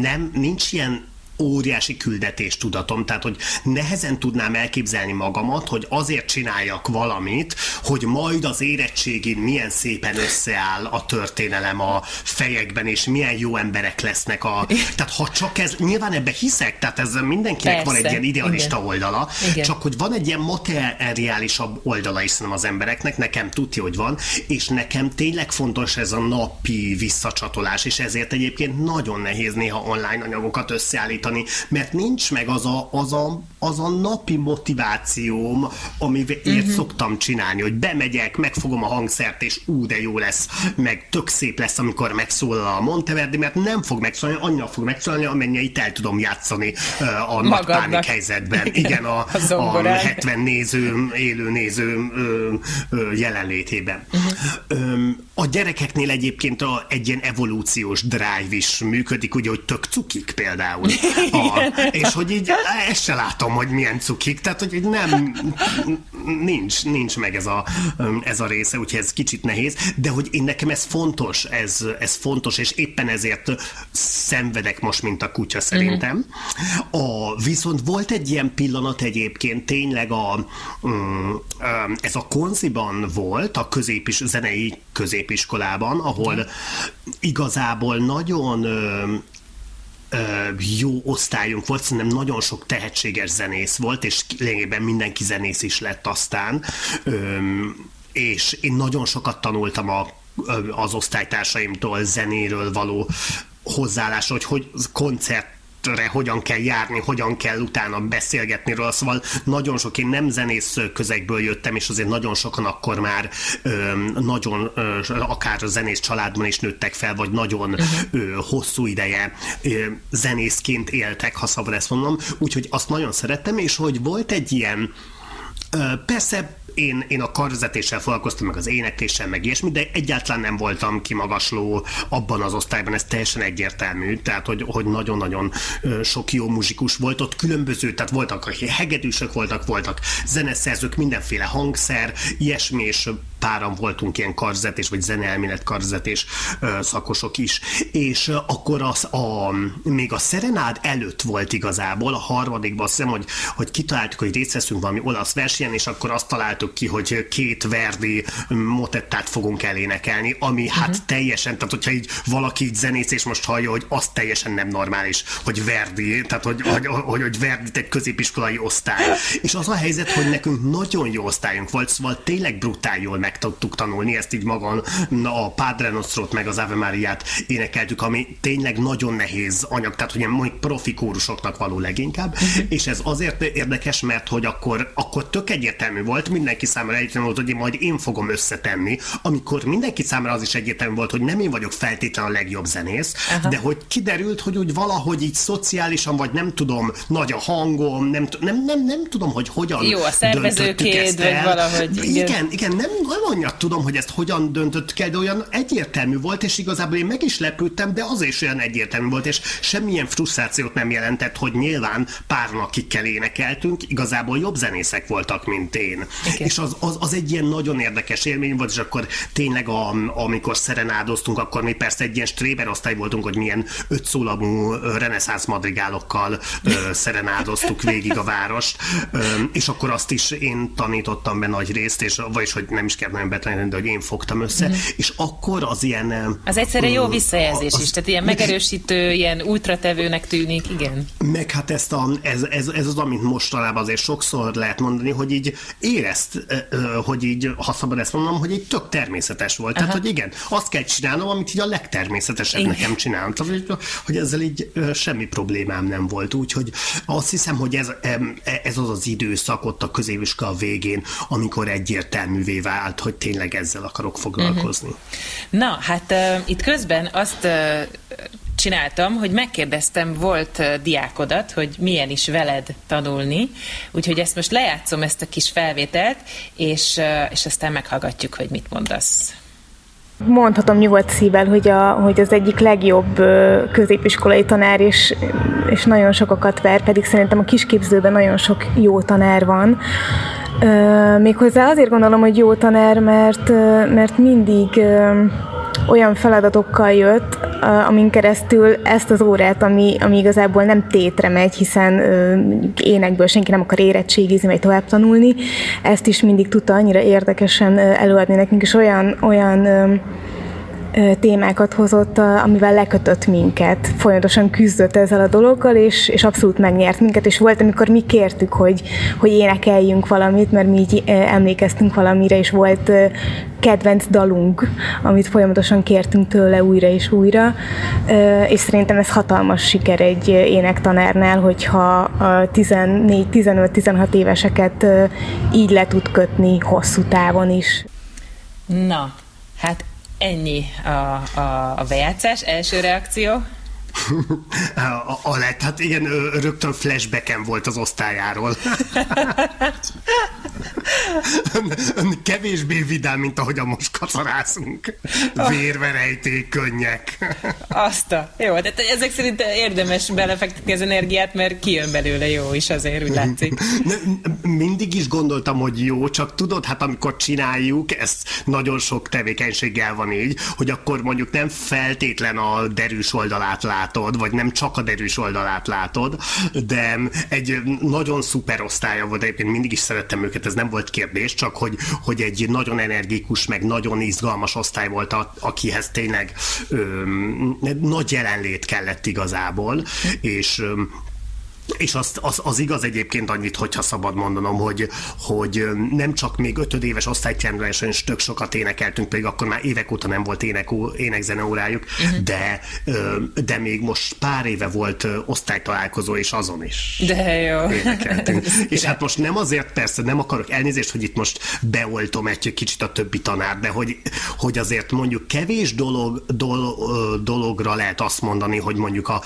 Speaker 2: nem, nincs ilyen óriási küldetés tudatom, tehát hogy nehezen tudnám elképzelni magamat, hogy azért csináljak valamit, hogy majd az érettségén milyen szépen összeáll a történelem a fejekben, és milyen jó emberek lesznek a... Tehát ha csak ez, nyilván ebbe hiszek, tehát ez mindenkinek Persze. van egy ilyen idealista Igen. oldala, Igen. csak hogy van egy ilyen materiálisabb oldala is az embereknek, nekem tudja, hogy van, és nekem tényleg fontos ez a napi visszacsatolás, és ezért egyébként nagyon nehéz néha online anyagokat összeállítani megvalósítani, mert nincs meg az a, az a, az a napi motivációm, amivel uh-huh. ért szoktam csinálni, hogy bemegyek, megfogom a hangszert, és ú, de jó lesz, meg tök szép lesz, amikor megszólal a Monteverdi, mert nem fog megszólalni, annyira fog megszólalni, amennyire itt el tudom játszani a nagy pánik helyzetben. Igen, a, a, a 70 néző, élő néző ö, ö, jelenlétében. Uh-huh. A gyerekeknél egyébként a, egy ilyen evolúciós drive is működik, ugye, hogy tök cukik például. A, *laughs* és hogy így ezt se látom, hogy milyen cukik, tehát hogy így nem, nincs, nincs meg ez a, ez a része, úgyhogy ez kicsit nehéz, de hogy én nekem ez fontos, ez, ez fontos, és éppen ezért szenvedek most, mint a kutya szerintem. A, viszont volt egy ilyen pillanat egyébként, tényleg a, mm, ez a konziban volt, a középis, zenei középiskolában, ahol igazából nagyon jó osztályunk volt, szerintem nagyon sok tehetséges zenész volt, és lényegében mindenki zenész is lett aztán, és én nagyon sokat tanultam a az osztálytársaimtól zenéről való hozzáállás, hogy hogy koncert re hogyan kell járni, hogyan kell utána beszélgetni róla, szóval nagyon sok, én nem zenész közegből jöttem, és azért nagyon sokan akkor már ö, nagyon, ö, akár a zenész családban is nőttek fel, vagy nagyon uh-huh. ö, hosszú ideje ö, zenészként éltek, ha szabad ezt mondom, úgyhogy azt nagyon szerettem, és hogy volt egy ilyen Persze én, én a karvezetéssel foglalkoztam, meg az énekléssel, meg ilyesmi, de egyáltalán nem voltam kimagasló abban az osztályban, ez teljesen egyértelmű, tehát hogy, hogy nagyon-nagyon sok jó muzsikus volt. Ott, különböző, tehát voltak, akik hegedűsök voltak, voltak zeneszerzők, mindenféle hangszer, ilyesmi, és páran voltunk ilyen karzetés, vagy zeneelmélet karzetés szakosok is. És akkor az a, még a Serenád előtt volt igazából, a harmadikban azt hiszem, hogy, hogy kitaláltuk, hogy részt veszünk valami olasz versenyen, és akkor azt találtuk ki, hogy két Verdi motettát fogunk elénekelni, ami uh-huh. hát teljesen, tehát hogyha így valaki így zenész, és most hallja, hogy az teljesen nem normális, hogy Verdi, tehát hogy, hogy, hogy, hogy Verdi egy középiskolai osztály. És az a helyzet, hogy nekünk nagyon jó osztályunk volt, szóval tényleg brutál jól meg meg tudtuk tanulni, ezt így maga a Padre Nostrót meg az Ave Mariát énekeltük, ami tényleg nagyon nehéz anyag, tehát hogy mondjuk profi kórusoknak való leginkább, és ez azért érdekes, mert hogy akkor, akkor tök egyértelmű volt, mindenki számára egyértelmű volt, hogy majd én fogom összetenni, amikor mindenki számára az is egyértelmű volt, hogy nem én vagyok feltétlenül a legjobb zenész, Aha. de hogy kiderült, hogy úgy valahogy így szociálisan, vagy nem tudom, nagy a hangom, nem, nem, nem, nem tudom, hogy hogyan
Speaker 1: Jó, a szervezőkéd, vagy valahogy.
Speaker 2: Igen, igen, nem, nem valamennyit tudom, hogy ezt hogyan döntött kell, de olyan egyértelmű volt, és igazából én meg is lepődtem, de az is olyan egyértelmű volt, és semmilyen frusztrációt nem jelentett, hogy nyilván pár akikkel énekeltünk, igazából jobb zenészek voltak, mint én. Okay. És az, az, az, egy ilyen nagyon érdekes élmény volt, és akkor tényleg, a, amikor szerenádoztunk, akkor mi persze egy ilyen stréber osztály voltunk, hogy milyen ötszólamú reneszánsz madrigálokkal ö, szerenádoztuk végig a várost, ö, és akkor azt is én tanítottam be nagy részt, és vagyis, hogy nem is kell nagyon betanítani, de hogy én fogtam össze, mm-hmm. és akkor az ilyen...
Speaker 1: Az egyszerre jó visszajelzés az, is, tehát ilyen megerősítő, ilyen ultratevőnek tűnik, igen.
Speaker 2: Meg hát ezt a, ez, ez, ez az, amit mostanában azért sokszor lehet mondani, hogy így érezt, hogy így, ha szabad ezt mondanom, hogy így tök természetes volt. Aha. Tehát, hogy igen, azt kell csinálnom, amit így a legtermészetesebb igen. nekem csinálom. Tehát, hogy, hogy ezzel így semmi problémám nem volt. Úgyhogy azt hiszem, hogy ez, ez az az időszak ott a középiskola végén, amikor egyértelművé vált, hogy tényleg ezzel akarok foglalkozni.
Speaker 1: Uh-huh. Na, hát uh, itt közben azt uh, csináltam, hogy megkérdeztem volt uh, diákodat, hogy milyen is veled tanulni, úgyhogy ezt most lejátszom, ezt a kis felvételt, és, uh, és aztán meghallgatjuk, hogy mit mondasz.
Speaker 3: Mondhatom nyugodt szívvel, hogy, a, hogy az egyik legjobb középiskolai tanár, és, és nagyon sokakat ver, pedig szerintem a kisképzőben nagyon sok jó tanár van. Méghozzá azért gondolom, hogy jó tanár, mert, mert mindig olyan feladatokkal jött, amin keresztül ezt az órát, ami, ami igazából nem tétre megy, hiszen énekből senki nem akar érettségizni, vagy tovább tanulni, ezt is mindig tudta annyira érdekesen előadni nekünk, és olyan, olyan témákat hozott, amivel lekötött minket. Folyamatosan küzdött ezzel a dologgal, és, és abszolút megnyert minket, és volt, amikor mi kértük, hogy, hogy énekeljünk valamit, mert mi így emlékeztünk valamire, és volt kedvenc dalunk, amit folyamatosan kértünk tőle újra és újra, és szerintem ez hatalmas siker egy énektanárnál, hogyha a 14-15-16 éveseket így le tud kötni hosszú távon is.
Speaker 1: Na, hát Ennyi a, a, a bejátszás, első reakció.
Speaker 2: A, a lett, hát igen, rögtön flashbacken volt az osztályáról. Kevésbé vidám, mint ahogy a most kacarászunk. Vérverejték, könnyek.
Speaker 1: Azt a, jó, de ezek szerint érdemes belefektetni az energiát, mert kijön belőle jó is azért, úgy látszik.
Speaker 2: Mindig is gondoltam, hogy jó, csak tudod, hát amikor csináljuk, ezt nagyon sok tevékenységgel van így, hogy akkor mondjuk nem feltétlen a derűs oldalát lát látod, vagy nem csak a derűs oldalát látod, de egy nagyon szuper osztálya volt, egyébként mindig is szerettem őket, ez nem volt kérdés, csak hogy, hogy egy nagyon energikus, meg nagyon izgalmas osztály volt, a, akihez tényleg ö, nagy jelenlét kellett igazából, és és az, az, az igaz egyébként annyit, hogyha szabad mondanom, hogy, hogy nem csak még ötödéves osztálytermelésen is tök sokat énekeltünk, pedig akkor már évek óta nem volt ének, énekzene órájuk, uh-huh. de, de még most pár éve volt osztálytalálkozó, és azon is
Speaker 1: de jó.
Speaker 2: énekeltünk. *laughs* és hát most nem azért, persze nem akarok elnézést, hogy itt most beoltom egy kicsit a többi tanár, de hogy, hogy azért mondjuk kevés dolog, dolog, dologra lehet azt mondani, hogy mondjuk a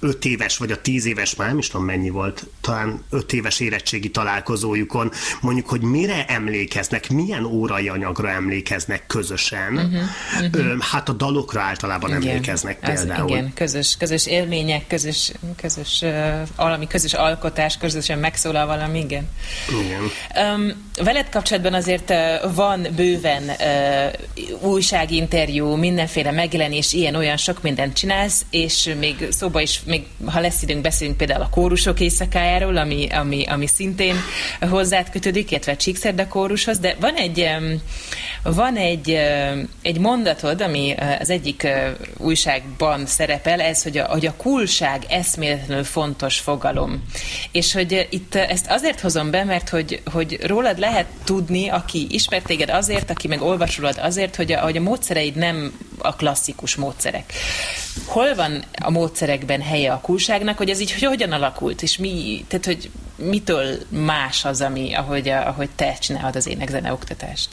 Speaker 2: öt éves, vagy a tíz éves, már nem is tudom mennyi volt, talán öt éves érettségi találkozójukon, mondjuk, hogy mire emlékeznek, milyen órai anyagra emlékeznek közösen. Uh-huh, uh-huh. Hát a dalokra általában igen, emlékeznek például.
Speaker 1: Ez, igen, közös, közös élmények, közös, közös uh, valami közös alkotás, közösen megszólal valami, igen. igen. Um, veled kapcsolatban azért uh, van bőven uh, újságinterjú, mindenféle megjelenés, ilyen-olyan sok mindent csinálsz, és még szóba is még ha lesz időnk, beszélünk például a kórusok éjszakájáról, ami, ami, ami szintén hozzád kötődik, illetve a Csíkszerda kórushoz, de van egy, van egy, egy mondatod, ami az egyik újságban szerepel, ez, hogy a, hogy a kulság eszméletlenül fontos fogalom. És hogy itt ezt azért hozom be, mert hogy, hogy rólad lehet tudni, aki ismert téged azért, aki meg olvasolod azért, hogy a, hogy a módszereid nem a klasszikus módszerek. Hol van a módszerekben helye a kulságnak, hogy ez így hogy hogyan alakult, és mi, tehát hogy mitől más az, ami, ahogy, ahogy te csinálod az énekzene oktatást?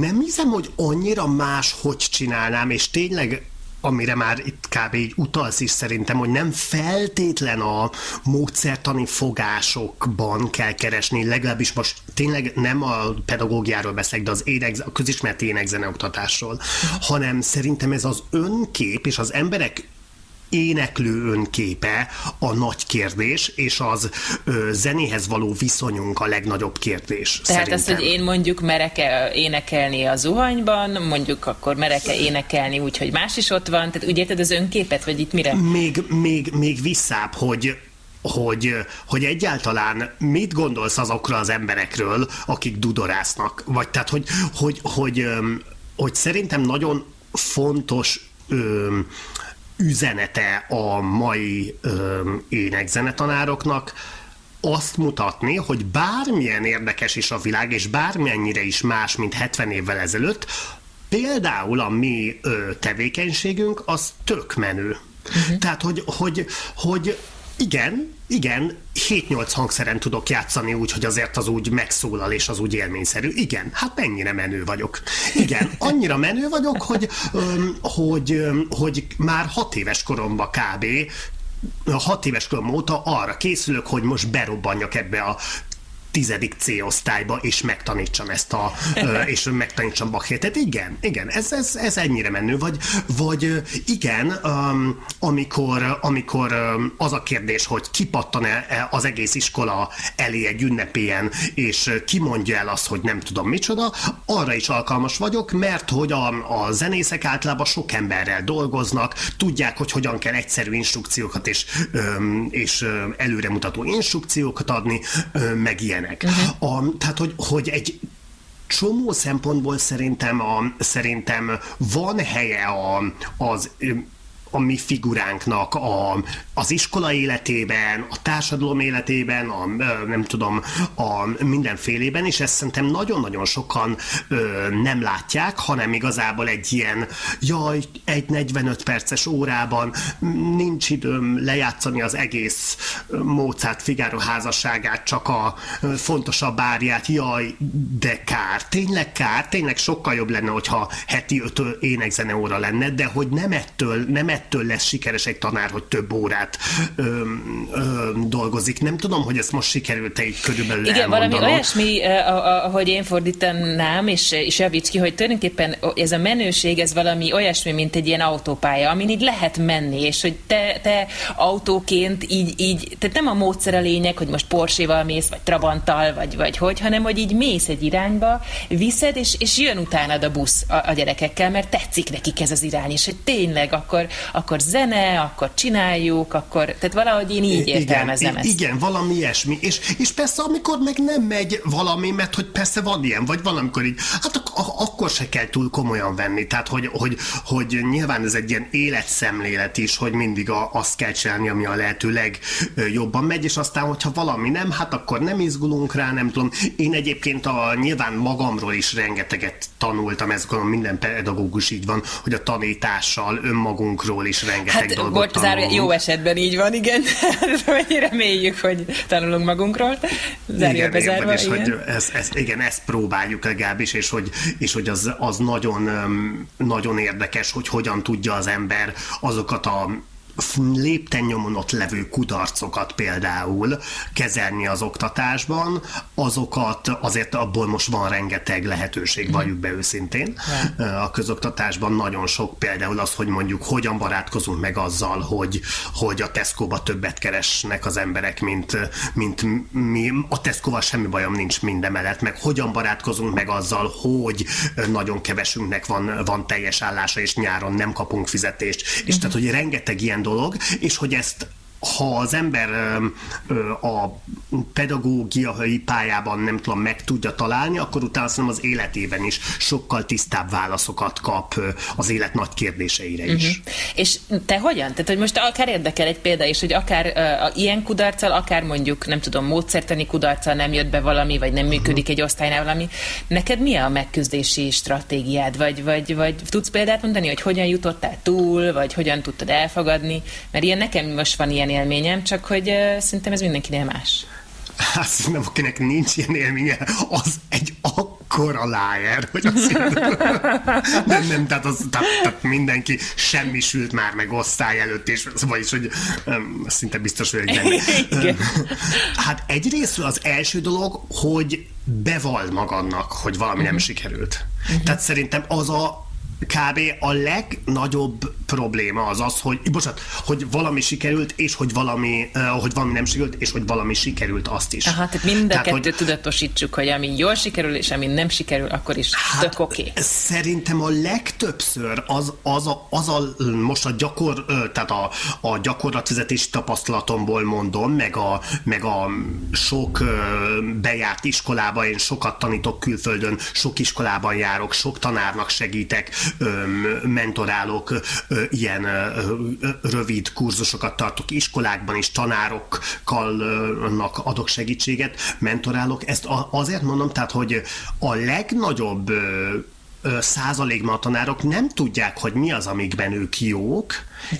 Speaker 2: Nem hiszem, hogy annyira más, hogy csinálnám, és tényleg amire már itt kb. így utalsz is szerintem, hogy nem feltétlen a módszertani fogásokban kell keresni, legalábbis most tényleg nem a pedagógiáról beszélek, de az énekz, a közismert énekzeneoktatásról, hanem szerintem ez az önkép és az emberek éneklő önképe a nagy kérdés, és az ö, zenéhez való viszonyunk a legnagyobb kérdés.
Speaker 1: Tehát
Speaker 2: szerintem.
Speaker 1: az, hogy én mondjuk merek-e énekelni a zuhanyban, mondjuk akkor merek-e énekelni úgy, hogy más is ott van, tehát úgy érted az önképet, vagy itt mire?
Speaker 2: Még, még, még visszább, hogy hogy, hogy egyáltalán mit gondolsz azokra az emberekről, akik dudorásznak? Vagy tehát, hogy, hogy, hogy, hogy, hogy szerintem nagyon fontos üzenete a mai ö, énekzenetanároknak, azt mutatni, hogy bármilyen érdekes is a világ, és bármennyire is más, mint 70 évvel ezelőtt, például a mi ö, tevékenységünk az tök menő. Uh-huh. Tehát, hogy, hogy, hogy igen, igen, 7-8 hangszeren tudok játszani úgy, hogy azért az úgy megszólal és az úgy élményszerű. Igen, hát mennyire menő vagyok. Igen, annyira menő vagyok, hogy, hogy, hogy már 6 éves koromban kb hat éves korom óta arra készülök, hogy most berobbanjak ebbe a tizedik C-osztályba, és megtanítsam ezt a, *laughs* és megtanítsam Bachét. igen, igen, ez, ez, ez ennyire menő. Vagy, vagy igen, amikor, amikor az a kérdés, hogy kipattan-e az egész iskola elé egy ünnepélyen, és kimondja el azt, hogy nem tudom micsoda, arra is alkalmas vagyok, mert hogy a, a zenészek általában sok emberrel dolgoznak, tudják, hogy hogyan kell egyszerű instrukciókat és, és előremutató instrukciókat adni, meg ilyen ilyenek. Uh-huh. A, tehát, hogy, hogy egy csomó szempontból szerintem, a, szerintem van helye a, az a mi figuránknak a, az iskola életében, a társadalom életében, a, nem tudom, a mindenfélében, és ezt szerintem nagyon-nagyon sokan ö, nem látják, hanem igazából egy ilyen, jaj, egy 45 perces órában nincs időm lejátszani az egész Mozart Figaro házasságát, csak a fontosabb árját, jaj, de kár, tényleg kár, tényleg sokkal jobb lenne, hogyha heti öt énekzene óra lenne, de hogy nem ettől, nem ettől ettől lesz sikeres egy tanár, hogy több órát ö, ö, dolgozik. Nem tudom, hogy ezt most sikerült-e így körülbelül
Speaker 1: Igen, elmondanom. valami olyasmi, ahogy én fordítanám, és, és javíts ki, hogy tulajdonképpen ez a menőség, ez valami olyasmi, mint egy ilyen autópálya, amin így lehet menni, és hogy te, te autóként így, így, tehát nem a módszer a lényeg, hogy most Porsche-val mész, vagy Trabanttal, vagy, vagy hogy, hanem hogy így mész egy irányba, viszed, és, és jön utánad a busz a, a gyerekekkel, mert tetszik nekik ez az irány, és hogy tényleg akkor, akkor zene, akkor csináljuk, akkor, tehát valahogy én így értelmezem
Speaker 2: igen,
Speaker 1: ezt.
Speaker 2: Igen, valami ilyesmi. És, és persze, amikor meg nem megy valami, mert hogy persze van ilyen, vagy valamikor így, hát ak- akkor se kell túl komolyan venni. Tehát, hogy, hogy, hogy nyilván ez egy ilyen életszemlélet is, hogy mindig a, azt kell csinálni, ami a lehető legjobban megy, és aztán, hogyha valami nem, hát akkor nem izgulunk rá, nem tudom. Én egyébként a, nyilván magamról is rengeteget tanultam, ez gondolom minden pedagógus így van, hogy a tanítással önmagunkról is rengeteg hát, dolgot volt,
Speaker 1: tanulunk. Jó esetben így van, igen. *laughs* Reméljük, hogy tanulunk magunkról.
Speaker 2: Zárja igen, bezárva, és igen. hogy ez, ez, igen, ezt próbáljuk legalábbis, és hogy, és hogy az, az nagyon, nagyon érdekes, hogy hogyan tudja az ember azokat a lépten ott levő kudarcokat például kezelni az oktatásban, azokat azért abból most van rengeteg lehetőség, mm. valljuk be őszintén. A közoktatásban nagyon sok például az, hogy mondjuk hogyan barátkozunk meg azzal, hogy, hogy a Tesco-ba többet keresnek az emberek, mint, mint mi. A Tesco-val semmi bajom nincs mindemellett, meg hogyan barátkozunk meg azzal, hogy nagyon kevesünknek van, van teljes állása, és nyáron nem kapunk fizetést. És mhm. tehát, hogy rengeteg ilyen dolog, és hogy ezt ha az ember a pedagógiai pályában nem tudom, meg tudja találni, akkor utána szerintem az életében is sokkal tisztább válaszokat kap az élet nagy kérdéseire is. Uh-huh.
Speaker 1: És te hogyan? Tehát, hogy most akár érdekel egy példa is, hogy akár uh, ilyen kudarccal, akár mondjuk, nem tudom, módszertani kudarccal nem jött be valami, vagy nem működik uh-huh. egy osztálynál valami. Neked mi a megküzdési stratégiád? Vagy, vagy, vagy tudsz példát mondani, hogy hogyan jutottál túl, vagy hogyan tudtad elfogadni? Mert ilyen nekem most van ilyen élményem, csak hogy uh, szerintem ez mindenkinél más.
Speaker 2: Hát szerintem, akinek nincs ilyen élménye, az egy akkora liar, hogy azt nem, nem, tehát, az, tehát, tehát mindenki semmisült már meg osztály előtt, és vagyis, hogy um, szinte biztos vagyok benne. *laughs* hát egyrésztről az első dolog, hogy beval magadnak, hogy valami uh-huh. nem mhm. sikerült. Uh-huh. Tehát szerintem az a kb. a legnagyobb probléma az az, hogy, bocsánat, hogy valami sikerült, és hogy valami, hogy valami nem sikerült, és hogy valami sikerült azt is.
Speaker 1: Aha, tehát mind a tehát, kettőt hogy, tudatosítsuk, hogy ami jól sikerül, és ami nem sikerül, akkor is hát, tök oké. Okay.
Speaker 2: Szerintem a legtöbbször az, az, a, az a, most a gyakor, tehát a, a gyakorlatvezetés tapasztalatomból mondom, meg a, meg a sok bejárt iskolába, én sokat tanítok külföldön, sok iskolában járok, sok tanárnak segítek, mentorálok, ilyen rövid kurzusokat tartok iskolákban is, tanárokkal adok segítséget, mentorálok. Ezt azért mondom, tehát, hogy a legnagyobb százalékban a tanárok nem tudják, hogy mi az, amikben ők jók,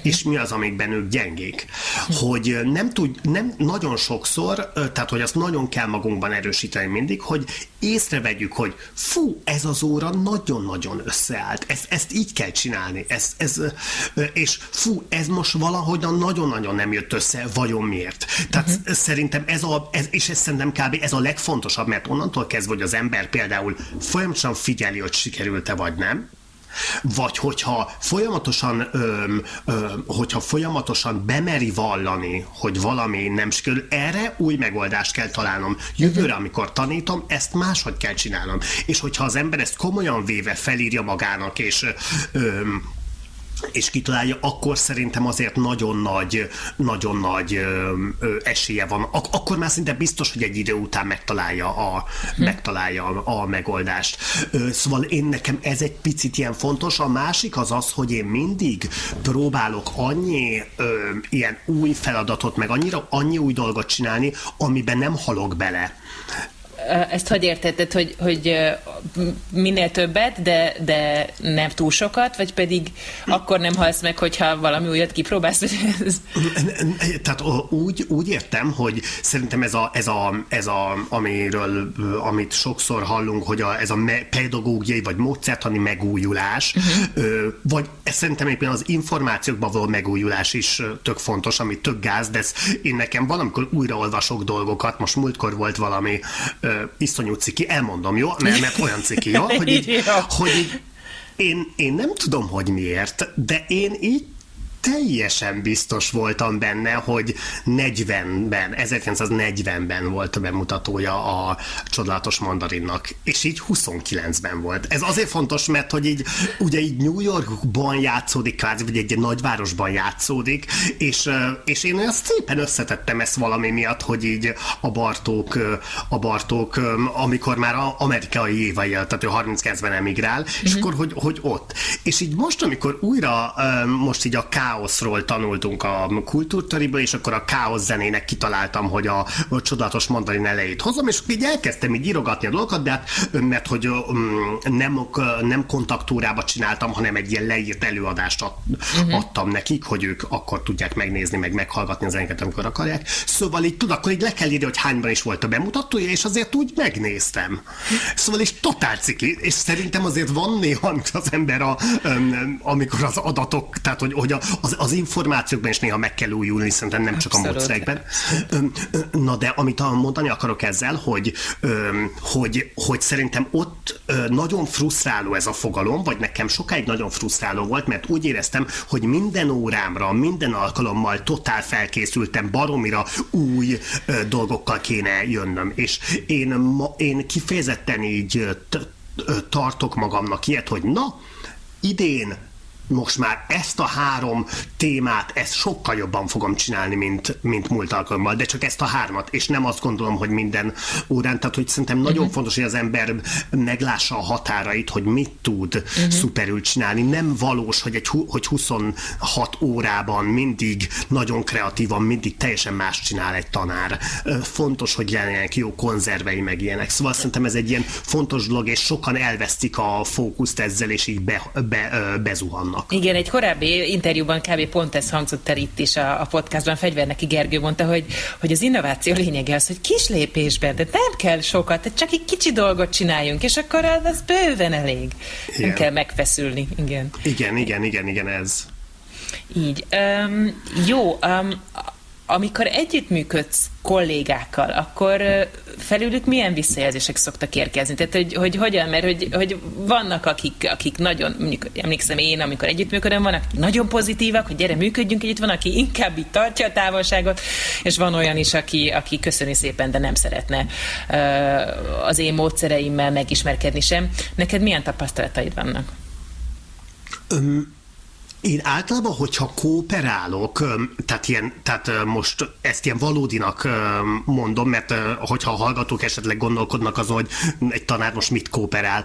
Speaker 2: és mi az, amikben ők gyengék. Hogy nem tud, nem nagyon sokszor, tehát hogy azt nagyon kell magunkban erősíteni mindig, hogy észrevegyük, hogy fú, ez az óra nagyon-nagyon összeállt, ezt, ezt így kell csinálni, ez, ez, és fú, ez most valahogy nagyon-nagyon nem jött össze, vajon miért? Tehát uh-huh. szerintem ez a, ez, és ez szerintem kb. ez a legfontosabb, mert onnantól kezdve, hogy az ember például folyamatosan figyeli, hogy sikerült-e vagy nem, vagy hogyha folyamatosan, öm, öm, hogyha folyamatosan bemeri vallani, hogy valami nem sikerül, erre új megoldást kell találnom. Jövőre, amikor tanítom, ezt máshogy kell csinálnom. És hogyha az ember ezt komolyan véve felírja magának, és öm, és kitalálja, akkor szerintem azért nagyon nagy, nagyon nagy ö, ö, esélye van. Ak- akkor már szinte biztos, hogy egy idő után megtalálja a, hm. megtalálja a, a megoldást. Ö, szóval én nekem ez egy picit ilyen fontos. A másik az az, hogy én mindig próbálok annyi ö, ilyen új feladatot, meg annyira annyi új dolgot csinálni, amiben nem halok bele
Speaker 1: ezt hogy értetted, hogy, hogy minél többet, de, de nem túl sokat, vagy pedig akkor nem halsz meg, hogyha valami újat kipróbálsz?
Speaker 2: Tehát úgy, úgy értem, hogy szerintem ez a, ez a, ez a amiről, amit sokszor hallunk, hogy a, ez a pedagógiai vagy módszertani megújulás, uh-huh. vagy ez szerintem éppen az információkban való megújulás is tök fontos, ami tök gáz, de ez én nekem valamikor újraolvasok dolgokat, most múltkor volt valami iszonyú ciki, elmondom, jó? Mert, mert olyan ciki, jó? *laughs* Hogy így, hogy így én, én nem tudom, hogy miért, de én így teljesen biztos voltam benne, hogy 40-ben, 1940-ben volt a bemutatója a csodálatos mandarinnak, és így 29-ben volt. Ez azért fontos, mert hogy így ugye így New Yorkban játszódik kvázi, vagy egy nagyvárosban játszódik, és, és én olyan szépen összetettem ezt valami miatt, hogy így a Bartók, a Bartók amikor már a amerikai évei, tehát ő 39-ben emigrál, mm-hmm. és mhm. akkor, hogy, hogy ott. És így most, amikor újra most így a K káoszról tanultunk a kultúrtariba, és akkor a káosz zenének kitaláltam, hogy a, a csodálatos mandarin elejét hozom, és így elkezdtem így írogatni a dolgokat, de hát, mert hogy um, nem, nem kontaktúrába csináltam, hanem egy ilyen leírt előadást ad, uh-huh. adtam nekik, hogy ők akkor tudják megnézni, meg meghallgatni az zenéket, amikor akarják. Szóval így tud, akkor így le kell írni, hogy hányban is volt a bemutatója, és azért úgy megnéztem. Szóval is totál ciki, és szerintem azért van néha, amikor az ember, a, amikor az adatok, tehát hogy, hogy a, az, az információkban is néha meg kell újulni, szerintem nem csak Abszolút. a módszerekben. Na de amit mondani akarok ezzel, hogy, hogy, hogy szerintem ott nagyon frusztráló ez a fogalom, vagy nekem sokáig nagyon frusztráló volt, mert úgy éreztem, hogy minden órámra, minden alkalommal totál felkészültem, baromira új dolgokkal kéne jönnöm. És én, ma, én kifejezetten így tartok magamnak ilyet, hogy na, idén most már ezt a három témát, ezt sokkal jobban fogom csinálni, mint, mint múlt alkalommal, de csak ezt a hármat, és nem azt gondolom, hogy minden órán, tehát hogy szerintem nagyon uh-huh. fontos, hogy az ember meglássa a határait, hogy mit tud uh-huh. szuperül csinálni. Nem valós, hogy, egy, hogy 26 órában mindig nagyon kreatívan, mindig teljesen más csinál egy tanár. Fontos, hogy legyenek jó konzervei, meg ilyenek. Szóval szerintem ez egy ilyen fontos dolog, és sokan elvesztik a fókuszt ezzel, és így be, be, bezuhannak. Vannak.
Speaker 1: Igen, egy korábbi interjúban kb. pont ez hangzott el itt is a, a podcastban. Fegyverneki Gergő mondta, hogy, hogy az innováció lényege az, hogy kis lépésben, de nem kell sokat, tehát csak egy kicsi dolgot csináljunk, és akkor az, az bőven elég. Igen. Nem kell megfeszülni. Igen.
Speaker 2: Igen, igen, igen, igen, ez.
Speaker 1: Így. Um, jó, um, amikor együttműködsz kollégákkal, akkor felülük milyen visszajelzések szoktak érkezni? Tehát, hogy, hogy hogyan, mert hogy, hogy vannak, akik, akik nagyon, mondjuk emlékszem én, amikor együttműködöm, van, akik nagyon pozitívak, hogy gyere, működjünk együtt, van, aki inkább itt tartja a távolságot, és van olyan is, aki, aki köszöni szépen, de nem szeretne az én módszereimmel megismerkedni sem. Neked milyen tapasztalataid vannak?
Speaker 2: Én általában, hogyha kooperálok, tehát, ilyen, tehát most ezt ilyen valódinak mondom, mert hogyha a hallgatók esetleg gondolkodnak azon, hogy egy tanár most mit kooperál,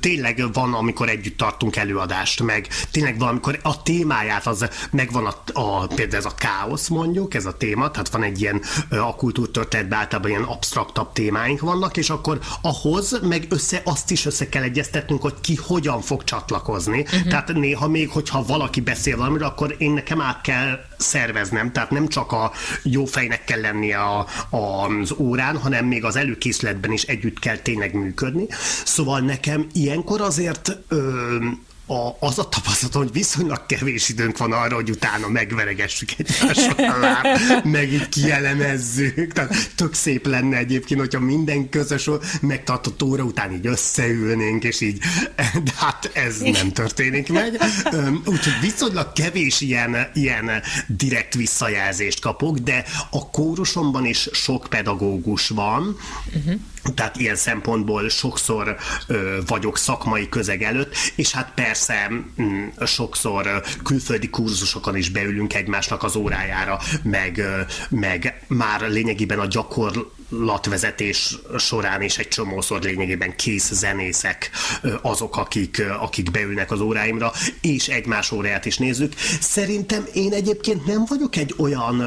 Speaker 2: tényleg van, amikor együtt tartunk előadást, meg tényleg van, amikor a témáját, az megvan a, a például ez a káosz mondjuk, ez a téma, tehát van egy ilyen a kultúrtörténetben általában ilyen absztraktabb témáink vannak, és akkor ahhoz meg össze, azt is össze kell egyeztetnünk, hogy ki hogyan fog csatlakozni. Uh-huh. Tehát néha még, hogyha valaki valaki beszél valamiről, akkor én nekem át kell szerveznem, tehát nem csak a jó fejnek kell lennie a, a, az órán, hanem még az előkészületben is együtt kell tényleg működni. Szóval nekem ilyenkor azért ö, a, az a tapasztalatom, hogy viszonylag kevés időnk van arra, hogy utána megveregessük egymással, *laughs* meg így kielemezzük. Tehát tök szép lenne egyébként, hogyha minden közös megtartott óra után így összeülnénk, és így, de hát ez nem történik meg. Úgyhogy viszonylag kevés ilyen, ilyen direkt visszajelzést kapok, de a kórusomban is sok pedagógus van, uh-huh tehát ilyen szempontból sokszor ö, vagyok szakmai közeg előtt, és hát persze m, mm, sokszor külföldi kurzusokon is beülünk egymásnak az órájára, meg, ö, meg már lényegében a gyakorlatvezetés során is egy csomószor lényegében kész zenészek azok, akik, akik beülnek az óráimra, és egymás óráját is nézzük. Szerintem én egyébként nem vagyok egy olyan,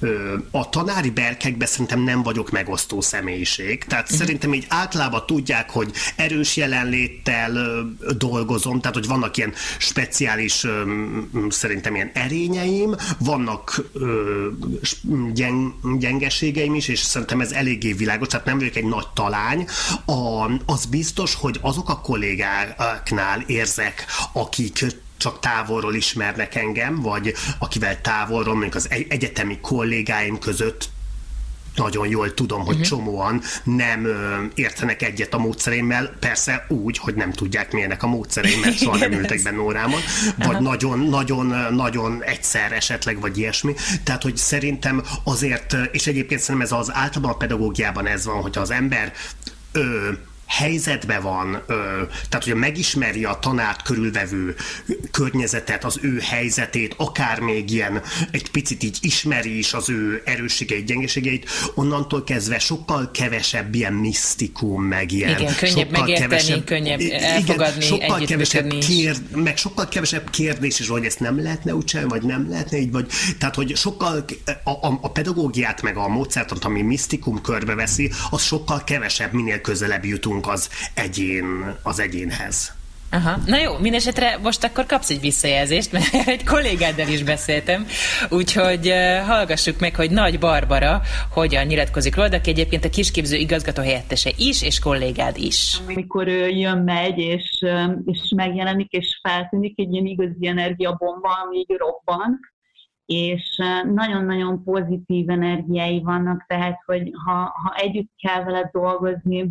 Speaker 2: ö, a tanári berkekben szerintem nem vagyok megosztó személyiség, tehát uh-huh. szerintem így általában tudják, hogy erős jelenléttel ö, dolgozom, tehát hogy vannak ilyen speciális ö, szerintem ilyen erényeim, vannak ö, gyeng, gyengeségeim is, és szerintem ez eléggé világos, tehát nem vagyok egy nagy talány. A, az biztos, hogy azok a kollégáknál érzek, akik csak távolról ismernek engem, vagy akivel távolról, mondjuk az egyetemi kollégáim között nagyon jól tudom, hogy uh-huh. csomóan nem ö, értenek egyet a módszerémmel, persze úgy, hogy nem tudják milyenek a módszereim, mert soha nem *laughs* ültek benne órámon, vagy nagyon-nagyon-nagyon egyszer esetleg, vagy ilyesmi. Tehát, hogy szerintem azért, és egyébként szerintem ez az általában a pedagógiában ez van, hogyha az ember ö, helyzetben van, tehát hogy megismeri a tanárt körülvevő környezetet, az ő helyzetét, akár még ilyen egy picit így ismeri is az ő erősségeit, gyengeségeit, onnantól kezdve sokkal kevesebb ilyen misztikum, meg ilyen
Speaker 1: igen, könnyebb sokkal megérteni, kevesebb, könnyebb elfogadni,
Speaker 2: igen, sokkal kevesebb kér, meg sokkal kevesebb kérdés is, hogy ezt nem lehetne úgy csinálni, vagy nem lehetne így, vagy tehát, hogy sokkal a, a, a pedagógiát, meg a módszertant, ami misztikum körbeveszi, az sokkal kevesebb, minél közelebb jutunk jutunk az egyén, az egyénhez.
Speaker 1: Aha. Na jó, mindesetre most akkor kapsz egy visszajelzést, mert *laughs* egy kollégáddal is beszéltem, úgyhogy uh, hallgassuk meg, hogy Nagy Barbara hogyan nyilatkozik róla, aki egyébként a kisképző igazgató helyettese is, és kollégád is.
Speaker 4: Amikor ő jön, megy, és, és megjelenik, és feltűnik egy ilyen igazi energiabomba, ami így robban, és nagyon-nagyon pozitív energiái vannak, tehát, hogy ha, ha együtt kell vele dolgozni,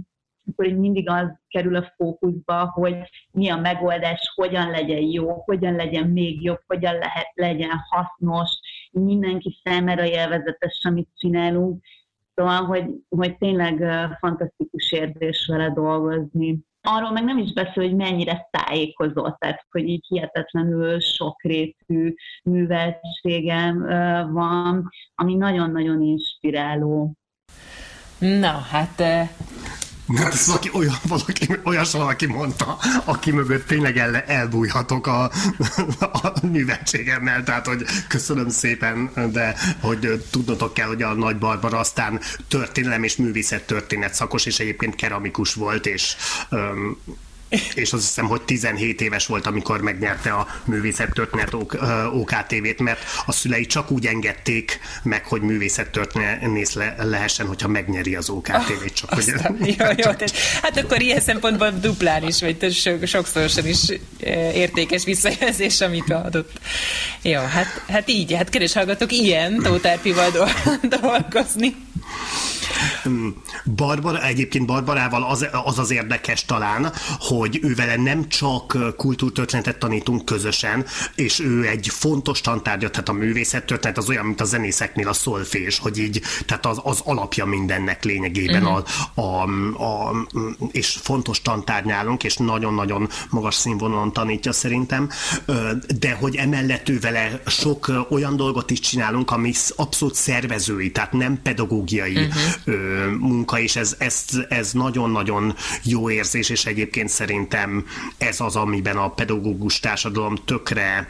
Speaker 4: akkor így mindig az kerül a fókuszba, hogy mi a megoldás, hogyan legyen jó, hogyan legyen még jobb, hogyan lehet, legyen hasznos, mindenki számára élvezetes, amit csinálunk. Szóval, hogy, hogy tényleg fantasztikus érzés vele dolgozni. Arról meg nem is beszél, hogy mennyire tájékozott, tehát hogy így hihetetlenül sokrétű műveltségem van, ami nagyon-nagyon inspiráló.
Speaker 1: Na, hát
Speaker 2: Hát ez valaki, olyan, valaki, olyas valaki mondta, aki mögött tényleg el, elbújhatok a, a művetségemmel, tehát hogy köszönöm szépen, de hogy tudnotok kell, hogy a Nagy Barbara aztán történelem és művészet történet szakos, és egyébként keramikus volt, és um, és azt hiszem, hogy 17 éves volt, amikor megnyerte a művészettörténet OKTV-t, mert a szülei csak úgy engedték meg, hogy művészettörténész le, lehessen, hogyha megnyeri az OKTV-t. Csak,
Speaker 1: hogy, jó, jó, hát akkor ilyen szempontból duplán is, vagy sokszorosan is értékes visszajelzés, amit adott. Jó, hát, hát így, hát kedves hallgatók, ilyen Tótárpival *laughs* dolgozni.
Speaker 2: Barbara, egyébként Barbarával az, az az érdekes talán, hogy ő vele nem csak kultúrtörténetet tanítunk közösen, és ő egy fontos tantárgya, tehát a művészettörténet az olyan, mint a zenészeknél a szolfés, hogy így, tehát az, az alapja mindennek lényegében, uh-huh. a, a, a, és fontos tantárgy nálunk, és nagyon-nagyon magas színvonalon tanítja szerintem, de hogy emellett ő vele sok olyan dolgot is csinálunk, ami abszolút szervezői, tehát nem pedagógiai uh-huh munka, és ez, ez, ez nagyon-nagyon jó érzés, és egyébként szerintem ez az, amiben a pedagógus társadalom tökre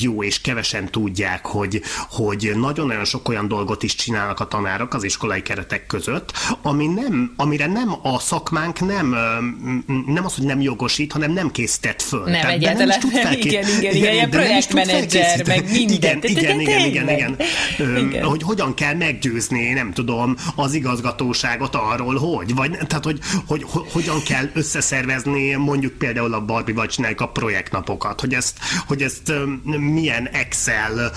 Speaker 2: jó, és kevesen tudják, hogy, hogy nagyon-nagyon sok olyan dolgot is csinálnak a tanárok az iskolai keretek között, ami nem, amire nem a szakmánk nem, nem az, hogy nem jogosít, hanem nem készített föl.
Speaker 1: Nem, Tehát egyáltalán. Nem felké... igen, igen, igen, igen, projektmenedzser, meg minden.
Speaker 2: Igen, igen, igen, igen, igen, igen. Hogy hogyan kell meggyőzni, nem tudom, az igazgatóságot arról, hogy, vagy tehát, hogy, hogy, hogy hogyan kell összeszervezni mondjuk például a Barbie vagy csináljuk a projektnapokat, hogy ezt, hogy ezt milyen Excel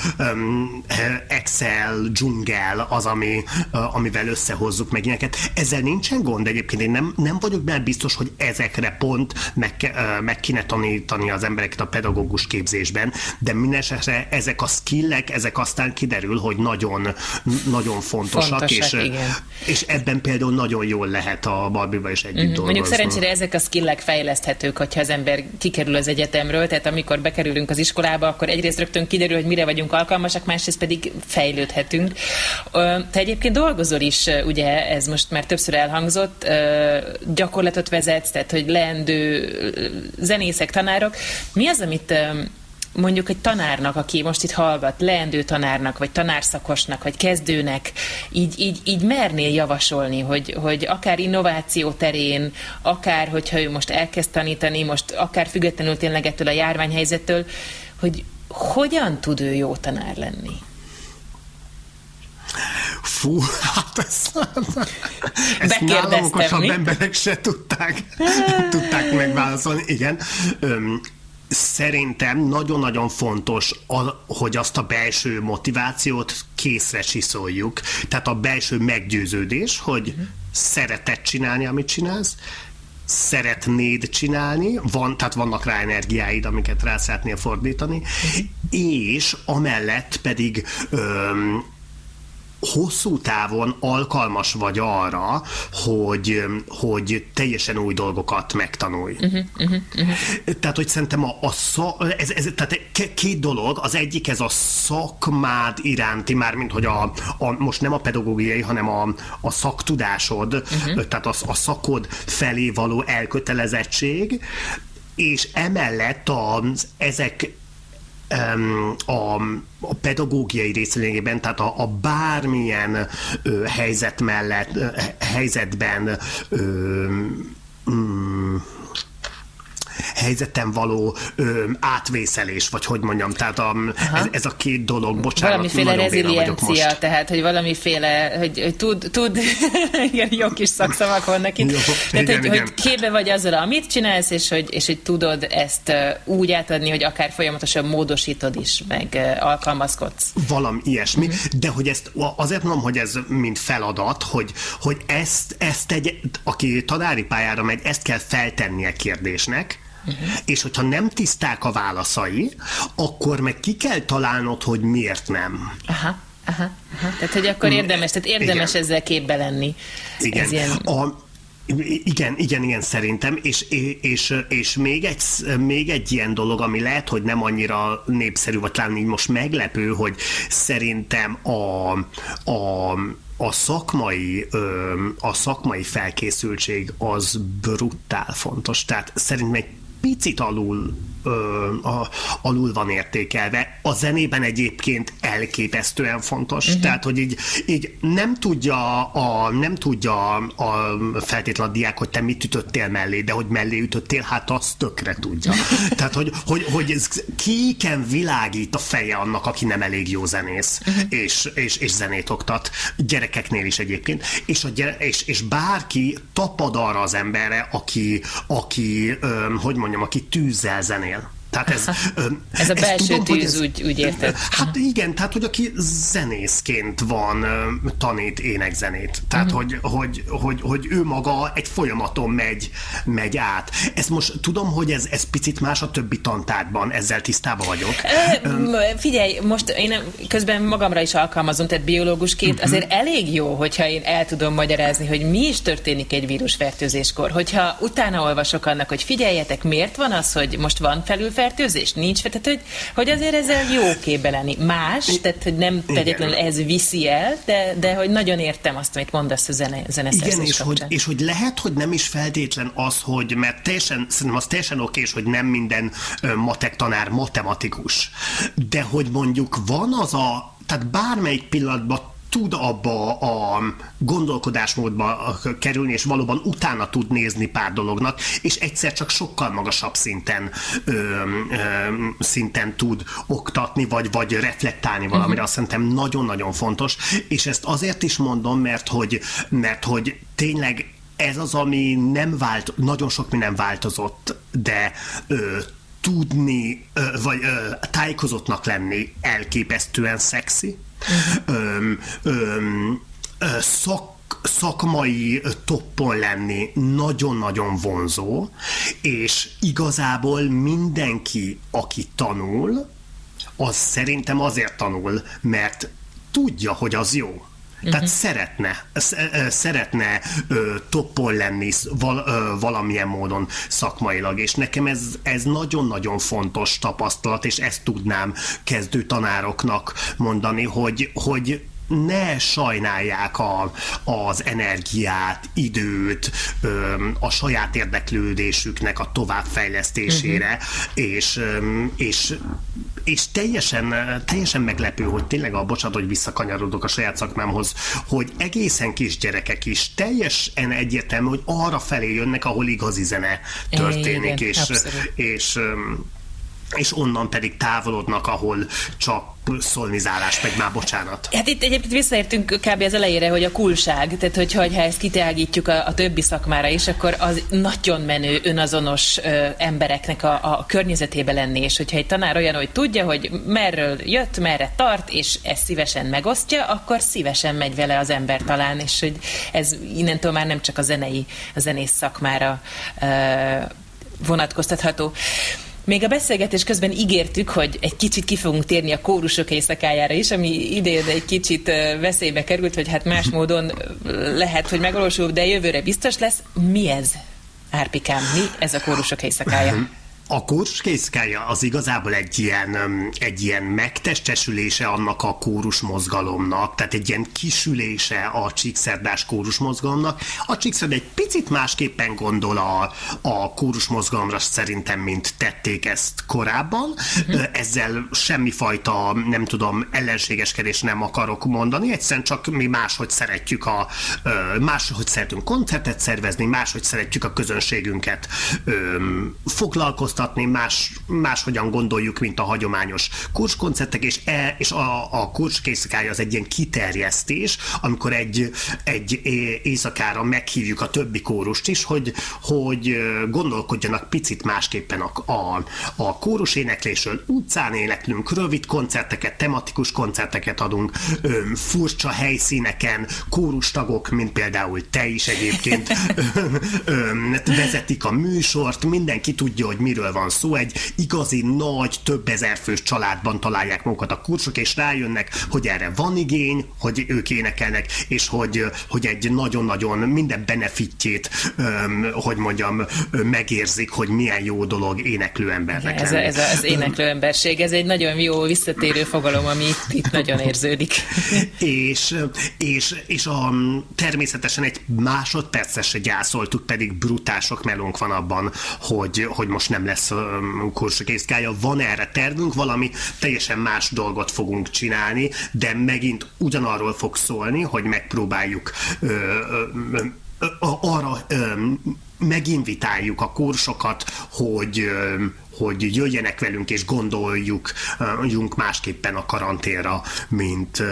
Speaker 2: Excel dzsungel az, ami, amivel összehozzuk meg ilyeneket. Ezzel nincsen gond egyébként, én nem, nem vagyok benne biztos, hogy ezekre pont meg, meg kéne tanítani az embereket a pedagógus képzésben, de minden esetre ezek a skillek, ezek aztán kiderül, hogy nagyon, nagyon fontosak, fontosak és, igen és ebben például nagyon jól lehet a Barbiba is együtt mm, dolgozni.
Speaker 1: Mondjuk szerencsére ezek a skillek fejleszthetők, hogyha az ember kikerül az egyetemről, tehát amikor bekerülünk az iskolába, akkor egyrészt rögtön kiderül, hogy mire vagyunk alkalmasak, másrészt pedig fejlődhetünk. Te egyébként dolgozol is, ugye ez most már többször elhangzott, gyakorlatot vezetsz, tehát hogy leendő zenészek, tanárok. Mi az, amit mondjuk egy tanárnak, aki most itt hallgat, leendő tanárnak, vagy tanárszakosnak, vagy kezdőnek, így, így, így mernél javasolni, hogy, hogy akár innováció terén, akár hogyha ő most elkezd tanítani, most akár függetlenül tényleg ettől a járványhelyzettől, hogy hogyan tud ő jó tanár lenni?
Speaker 2: Fú, hát ezt, *laughs* ezt nálam okosabb emberek se tudták, *laughs* tudták megválaszolni. Igen. Szerintem nagyon-nagyon fontos, hogy azt a belső motivációt készre csiszoljuk. Tehát a belső meggyőződés, hogy uh-huh. szeretett csinálni, amit csinálsz, szeretnéd csinálni, van, tehát vannak rá energiáid, amiket rá szeretnél fordítani, uh-huh. és amellett pedig öm, hosszú távon alkalmas vagy arra, hogy, hogy teljesen új dolgokat megtanulj. Uh-huh, uh-huh, uh-huh. Tehát, hogy szerintem a, a szak, ez, ez, tehát két dolog, az egyik ez a szakmád iránti, már mint hogy a, a most nem a pedagógiai, hanem a, a szaktudásod, uh-huh. tehát a, a szakod felé való elkötelezettség, és emellett az, ezek a, a pedagógiai részlényében, tehát a, a bármilyen ö, helyzet mellett, ö, helyzetben ö, mm, helyzeten való ö, átvészelés, vagy hogy mondjam, tehát a, ez, ez a két dolog, bocsánat,
Speaker 1: Valamiféle reziliencia, tehát, hogy valamiféle, hogy, hogy tud, tud *laughs* ilyen jó kis szakszavak vannak itt, jó, tehát, igen, hogy, igen. hogy képbe vagy azzal, amit csinálsz, és hogy, és hogy tudod ezt úgy átadni, hogy akár folyamatosan módosítod is, meg alkalmazkodsz.
Speaker 2: Valami ilyesmi, uh-huh. de hogy ezt azért mondom, hogy ez mint feladat, hogy, hogy ezt, ezt egy, aki tanári pályára megy, ezt kell feltennie kérdésnek, Uh-huh. És hogyha nem tiszták a válaszai, akkor meg ki kell találnod, hogy miért nem.
Speaker 1: Aha. Aha, aha. Tehát, hogy akkor érdemes, tehát érdemes igen. ezzel képbe lenni.
Speaker 2: Igen. Ez ilyen... a, igen, igen, igen, szerintem, és, és, és még, egy, még egy ilyen dolog, ami lehet, hogy nem annyira népszerű, vagy talán így most meglepő, hogy szerintem a, a a szakmai, a szakmai felkészültség az brutál fontos. Tehát szerintem egy picit alul ö, a, alul van értékelve. A zenében egyébként elképesztően fontos, uh-huh. tehát hogy így, így nem tudja a, nem tudja a feltétlen diák, hogy te mit ütöttél mellé, de hogy mellé ütöttél, hát azt tökre tudja. *laughs* tehát, hogy, hogy, hogy ez kiken világít a feje annak, aki nem elég jó zenész, uh-huh. és, és, és zenét oktat, gyerekeknél is egyébként, és, a gyere, és, és bárki tapad arra az emberre, aki, aki öm, hogy mondjam, aki tűzzel zenél.
Speaker 1: Tehát ez, ez a belső tudom, tűz, ez, úgy, úgy érted?
Speaker 2: Hát igen, tehát hogy aki zenészként van, tanít énekzenét. Tehát, uh-huh. hogy, hogy, hogy, hogy ő maga egy folyamaton megy, megy át. Ez most tudom, hogy ez, ez picit más a többi tantárban, ezzel tisztában vagyok.
Speaker 1: Figyelj, most én közben magamra is alkalmazom, tehát biológusként uh-huh. azért elég jó, hogyha én el tudom magyarázni, hogy mi is történik egy vírusfertőzéskor. Hogyha utána olvasok annak, hogy figyeljetek, miért van az, hogy most van felül fertőzés? Nincs, tehát hogy, hogy azért ezzel jó képbe lenni. Más, tehát hogy nem feltétlenül ez viszi el, de, de hogy nagyon értem azt, amit mondasz a zene, zeneszerzés
Speaker 2: Igen, és hogy, és hogy lehet, hogy nem is feltétlen az, hogy, mert teljesen, szerintem az teljesen okés, hogy nem minden matek tanár matematikus, de hogy mondjuk van az a, tehát bármelyik pillanatban tud abba a gondolkodásmódba kerülni, és valóban utána tud nézni pár dolognak, és egyszer csak sokkal magasabb szinten ö, ö, szinten tud oktatni, vagy, vagy reflektálni valamire. Uh-huh. Azt szerintem nagyon-nagyon fontos, és ezt azért is mondom, mert hogy, mert hogy tényleg ez az, ami nem vált, nagyon sok minden változott, de ö, tudni, ö, vagy ö, tájékozottnak lenni elképesztően szexi, öm, öm, szak szakmai toppon lenni nagyon-nagyon vonzó, és igazából mindenki, aki tanul, az szerintem azért tanul, mert tudja, hogy az jó. Tehát uh-huh. szeretne, szeretne ö, toppon lenni val, ö, valamilyen módon szakmailag, és nekem ez, ez nagyon-nagyon fontos tapasztalat, és ezt tudnám kezdő tanároknak mondani, hogy, hogy ne sajnálják a, az energiát, időt, a saját érdeklődésüknek a továbbfejlesztésére, uh-huh. és, és, és teljesen, teljesen meglepő, hogy tényleg a bocsánat, hogy visszakanyarodok a saját szakmámhoz, hogy egészen kis gyerekek is teljesen egyértelmű, hogy arra felé jönnek, ahol igazi zene történik, Igen, és, és, és és onnan pedig távolodnak, ahol csak szolnizálás, meg már bocsánat.
Speaker 1: Hát itt egyébként visszaértünk kb. az elejére, hogy a kulság, tehát hogyha ha ezt kiteágítjuk a, a többi szakmára is, akkor az nagyon menő, önazonos ö, embereknek a, a környezetébe lenni, és hogyha egy tanár olyan, hogy tudja, hogy merről jött, merre tart, és ezt szívesen megosztja, akkor szívesen megy vele az ember talán, és hogy ez innentől már nem csak a zenei, a zenész szakmára ö, vonatkoztatható. Még a beszélgetés közben ígértük, hogy egy kicsit ki fogunk térni a kórusok éjszakájára is, ami idén egy kicsit veszélybe került, hogy hát más módon lehet, hogy megvalósul, de jövőre biztos lesz. Mi ez, Árpikám? Mi ez a kórusok éjszakája? *laughs*
Speaker 2: A készkája az igazából egy ilyen, egy ilyen megtestesülése annak a kórus mozgalomnak, tehát egy ilyen kisülése a csíkszerdás kórus mozgalomnak. A csíkszerd egy picit másképpen gondol a, a kórus mozgalomra szerintem, mint tették ezt korábban. Uh-huh. Ezzel semmifajta, nem tudom, ellenségeskedés nem akarok mondani, egyszerűen csak mi máshogy szeretjük a, máshogy szeretünk koncertet szervezni, máshogy szeretjük a közönségünket foglalkoztatni, változtatni, más, máshogyan gondoljuk, mint a hagyományos kurskoncertek, és, e, és a, a kurskészszakája az egy ilyen kiterjesztés, amikor egy, egy éjszakára meghívjuk a többi kórust is, hogy, hogy gondolkodjanak picit másképpen a, a, a kórus éneklésről. Utcán éneklünk, rövid koncerteket, tematikus koncerteket adunk, öm, furcsa helyszíneken, kórustagok, mint például te is egyébként öm, öm, vezetik a műsort, mindenki tudja, hogy miről van szó, egy igazi nagy, több ezer fős családban találják magukat a kursok, és rájönnek, hogy erre van igény, hogy ők énekelnek, és hogy, hogy egy nagyon-nagyon minden benefitjét, hogy mondjam, megérzik, hogy milyen jó dolog éneklő embernek
Speaker 1: ez, lenni. ez az éneklő emberség, ez egy nagyon jó visszatérő fogalom, ami itt, itt nagyon érződik.
Speaker 2: és, és, és a, természetesen egy másodpercre se gyászoltuk, pedig brutások melónk van abban, hogy, hogy most nem lesz kursokészkája. Van erre tervünk, valami teljesen más dolgot fogunk csinálni, de megint ugyanarról fog szólni, hogy megpróbáljuk ö, ö, ö, arra meginvitáljuk a kursokat, hogy hogy jöjjenek velünk és gondoljuk junk másképpen a karanténra, mint,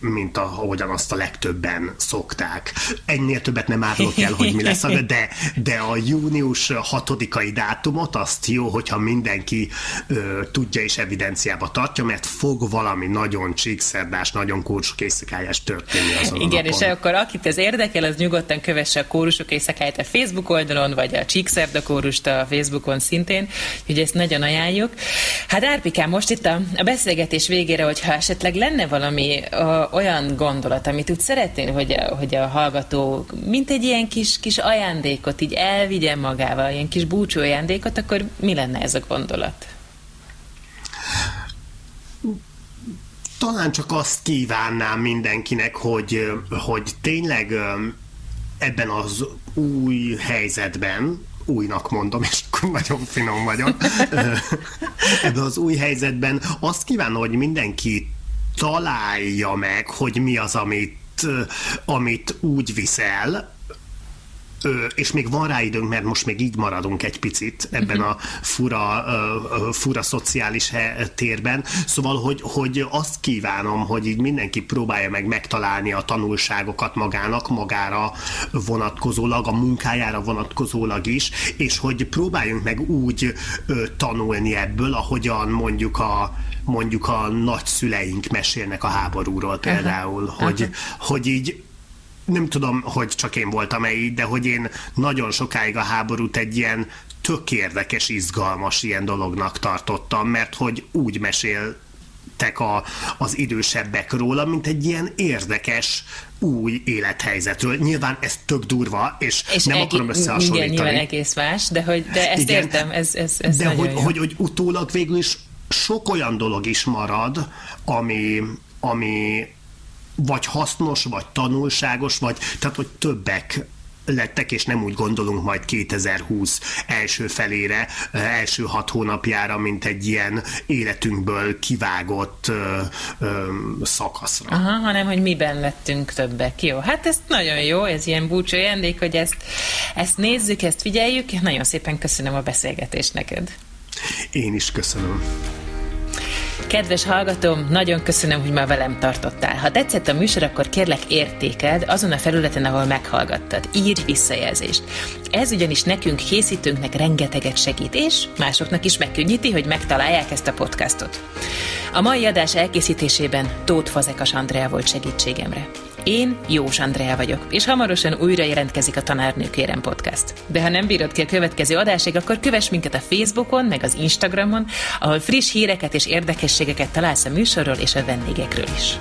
Speaker 2: mint ahogyan azt a legtöbben szokták. Ennél többet nem árulok el, hogy mi lesz, de, de a június hatodikai dátumot azt jó, hogyha mindenki ö, tudja és evidenciába tartja, mert fog valami nagyon csíkszerdás, nagyon kórsok éjszakájás történni azon
Speaker 1: Igen,
Speaker 2: a
Speaker 1: és akkor akit ez érdekel, az nyugodtan kövesse a kórusok éjszakáját a Facebook oldalon, vagy a Csíkszerda kórust a Facebookon szintén, hogy ezt nagyon ajánljuk. Hát Árpikám, most itt a, a beszélgetés végére, hogyha esetleg lenne valami ö, olyan gondolat, amit úgy szeretnél, hogy a, hogy a hallgató mint egy ilyen kis, kis ajándékot így elvigyen magával, ilyen kis búcsú ajándékot, akkor mi lenne ez a gondolat?
Speaker 2: Talán csak azt kívánnám mindenkinek, hogy, hogy tényleg ebben az új helyzetben, újnak mondom, és akkor nagyon finom vagyok. Ebben az új helyzetben azt kívánom, hogy mindenki találja meg, hogy mi az, amit, amit úgy viszel, és még van rá időnk, mert most még így maradunk egy picit ebben a fura, fura szociális térben. Szóval, hogy, hogy azt kívánom, hogy így mindenki próbálja meg megtalálni a tanulságokat magának, magára vonatkozólag, a munkájára vonatkozólag is, és hogy próbáljunk meg úgy tanulni ebből, ahogyan mondjuk a mondjuk a nagyszüleink mesélnek a háborúról például, uh-huh. hogy, uh-huh. hogy így nem tudom, hogy csak én voltam-e így, de hogy én nagyon sokáig a háborút egy ilyen tök érdekes, izgalmas ilyen dolognak tartottam, mert hogy úgy mesél a, az idősebbek róla, mint egy ilyen érdekes új élethelyzetről. Nyilván ez tök durva, és, és nem egi- akarom összehasonlítani. Igen,
Speaker 1: nyilván egész más, de, hogy, de ezt igen, értem, ez, ez, ez
Speaker 2: De hogy, hogy, hogy utólag végül is sok olyan dolog is marad, ami, ami, vagy hasznos, vagy tanulságos, vagy tehát, hogy többek lettek, és nem úgy gondolunk majd 2020 első felére, első hat hónapjára, mint egy ilyen életünkből kivágott ö, ö, szakaszra.
Speaker 1: Aha, hanem, hogy miben lettünk többek. Jó, hát ez nagyon jó, ez ilyen búcsú ajándék, hogy ezt, ezt nézzük, ezt figyeljük. Nagyon szépen köszönöm a beszélgetést neked.
Speaker 2: Én is köszönöm.
Speaker 1: Kedves hallgatóm, nagyon köszönöm, hogy ma velem tartottál. Ha tetszett a műsor, akkor kérlek értékeld azon a felületen, ahol meghallgattad. Írj visszajelzést. Ez ugyanis nekünk, készítőnknek rengeteget segít, és másoknak is megkönnyíti, hogy megtalálják ezt a podcastot. A mai adás elkészítésében Tóth Fazekas Andrea volt segítségemre. Én Jós Andrea vagyok, és hamarosan újra jelentkezik a Tanárnők Érem Podcast. De ha nem bírod ki a következő adásig, akkor kövess minket a Facebookon, meg az Instagramon, ahol friss híreket és érdekességeket találsz a műsorról és a vendégekről is.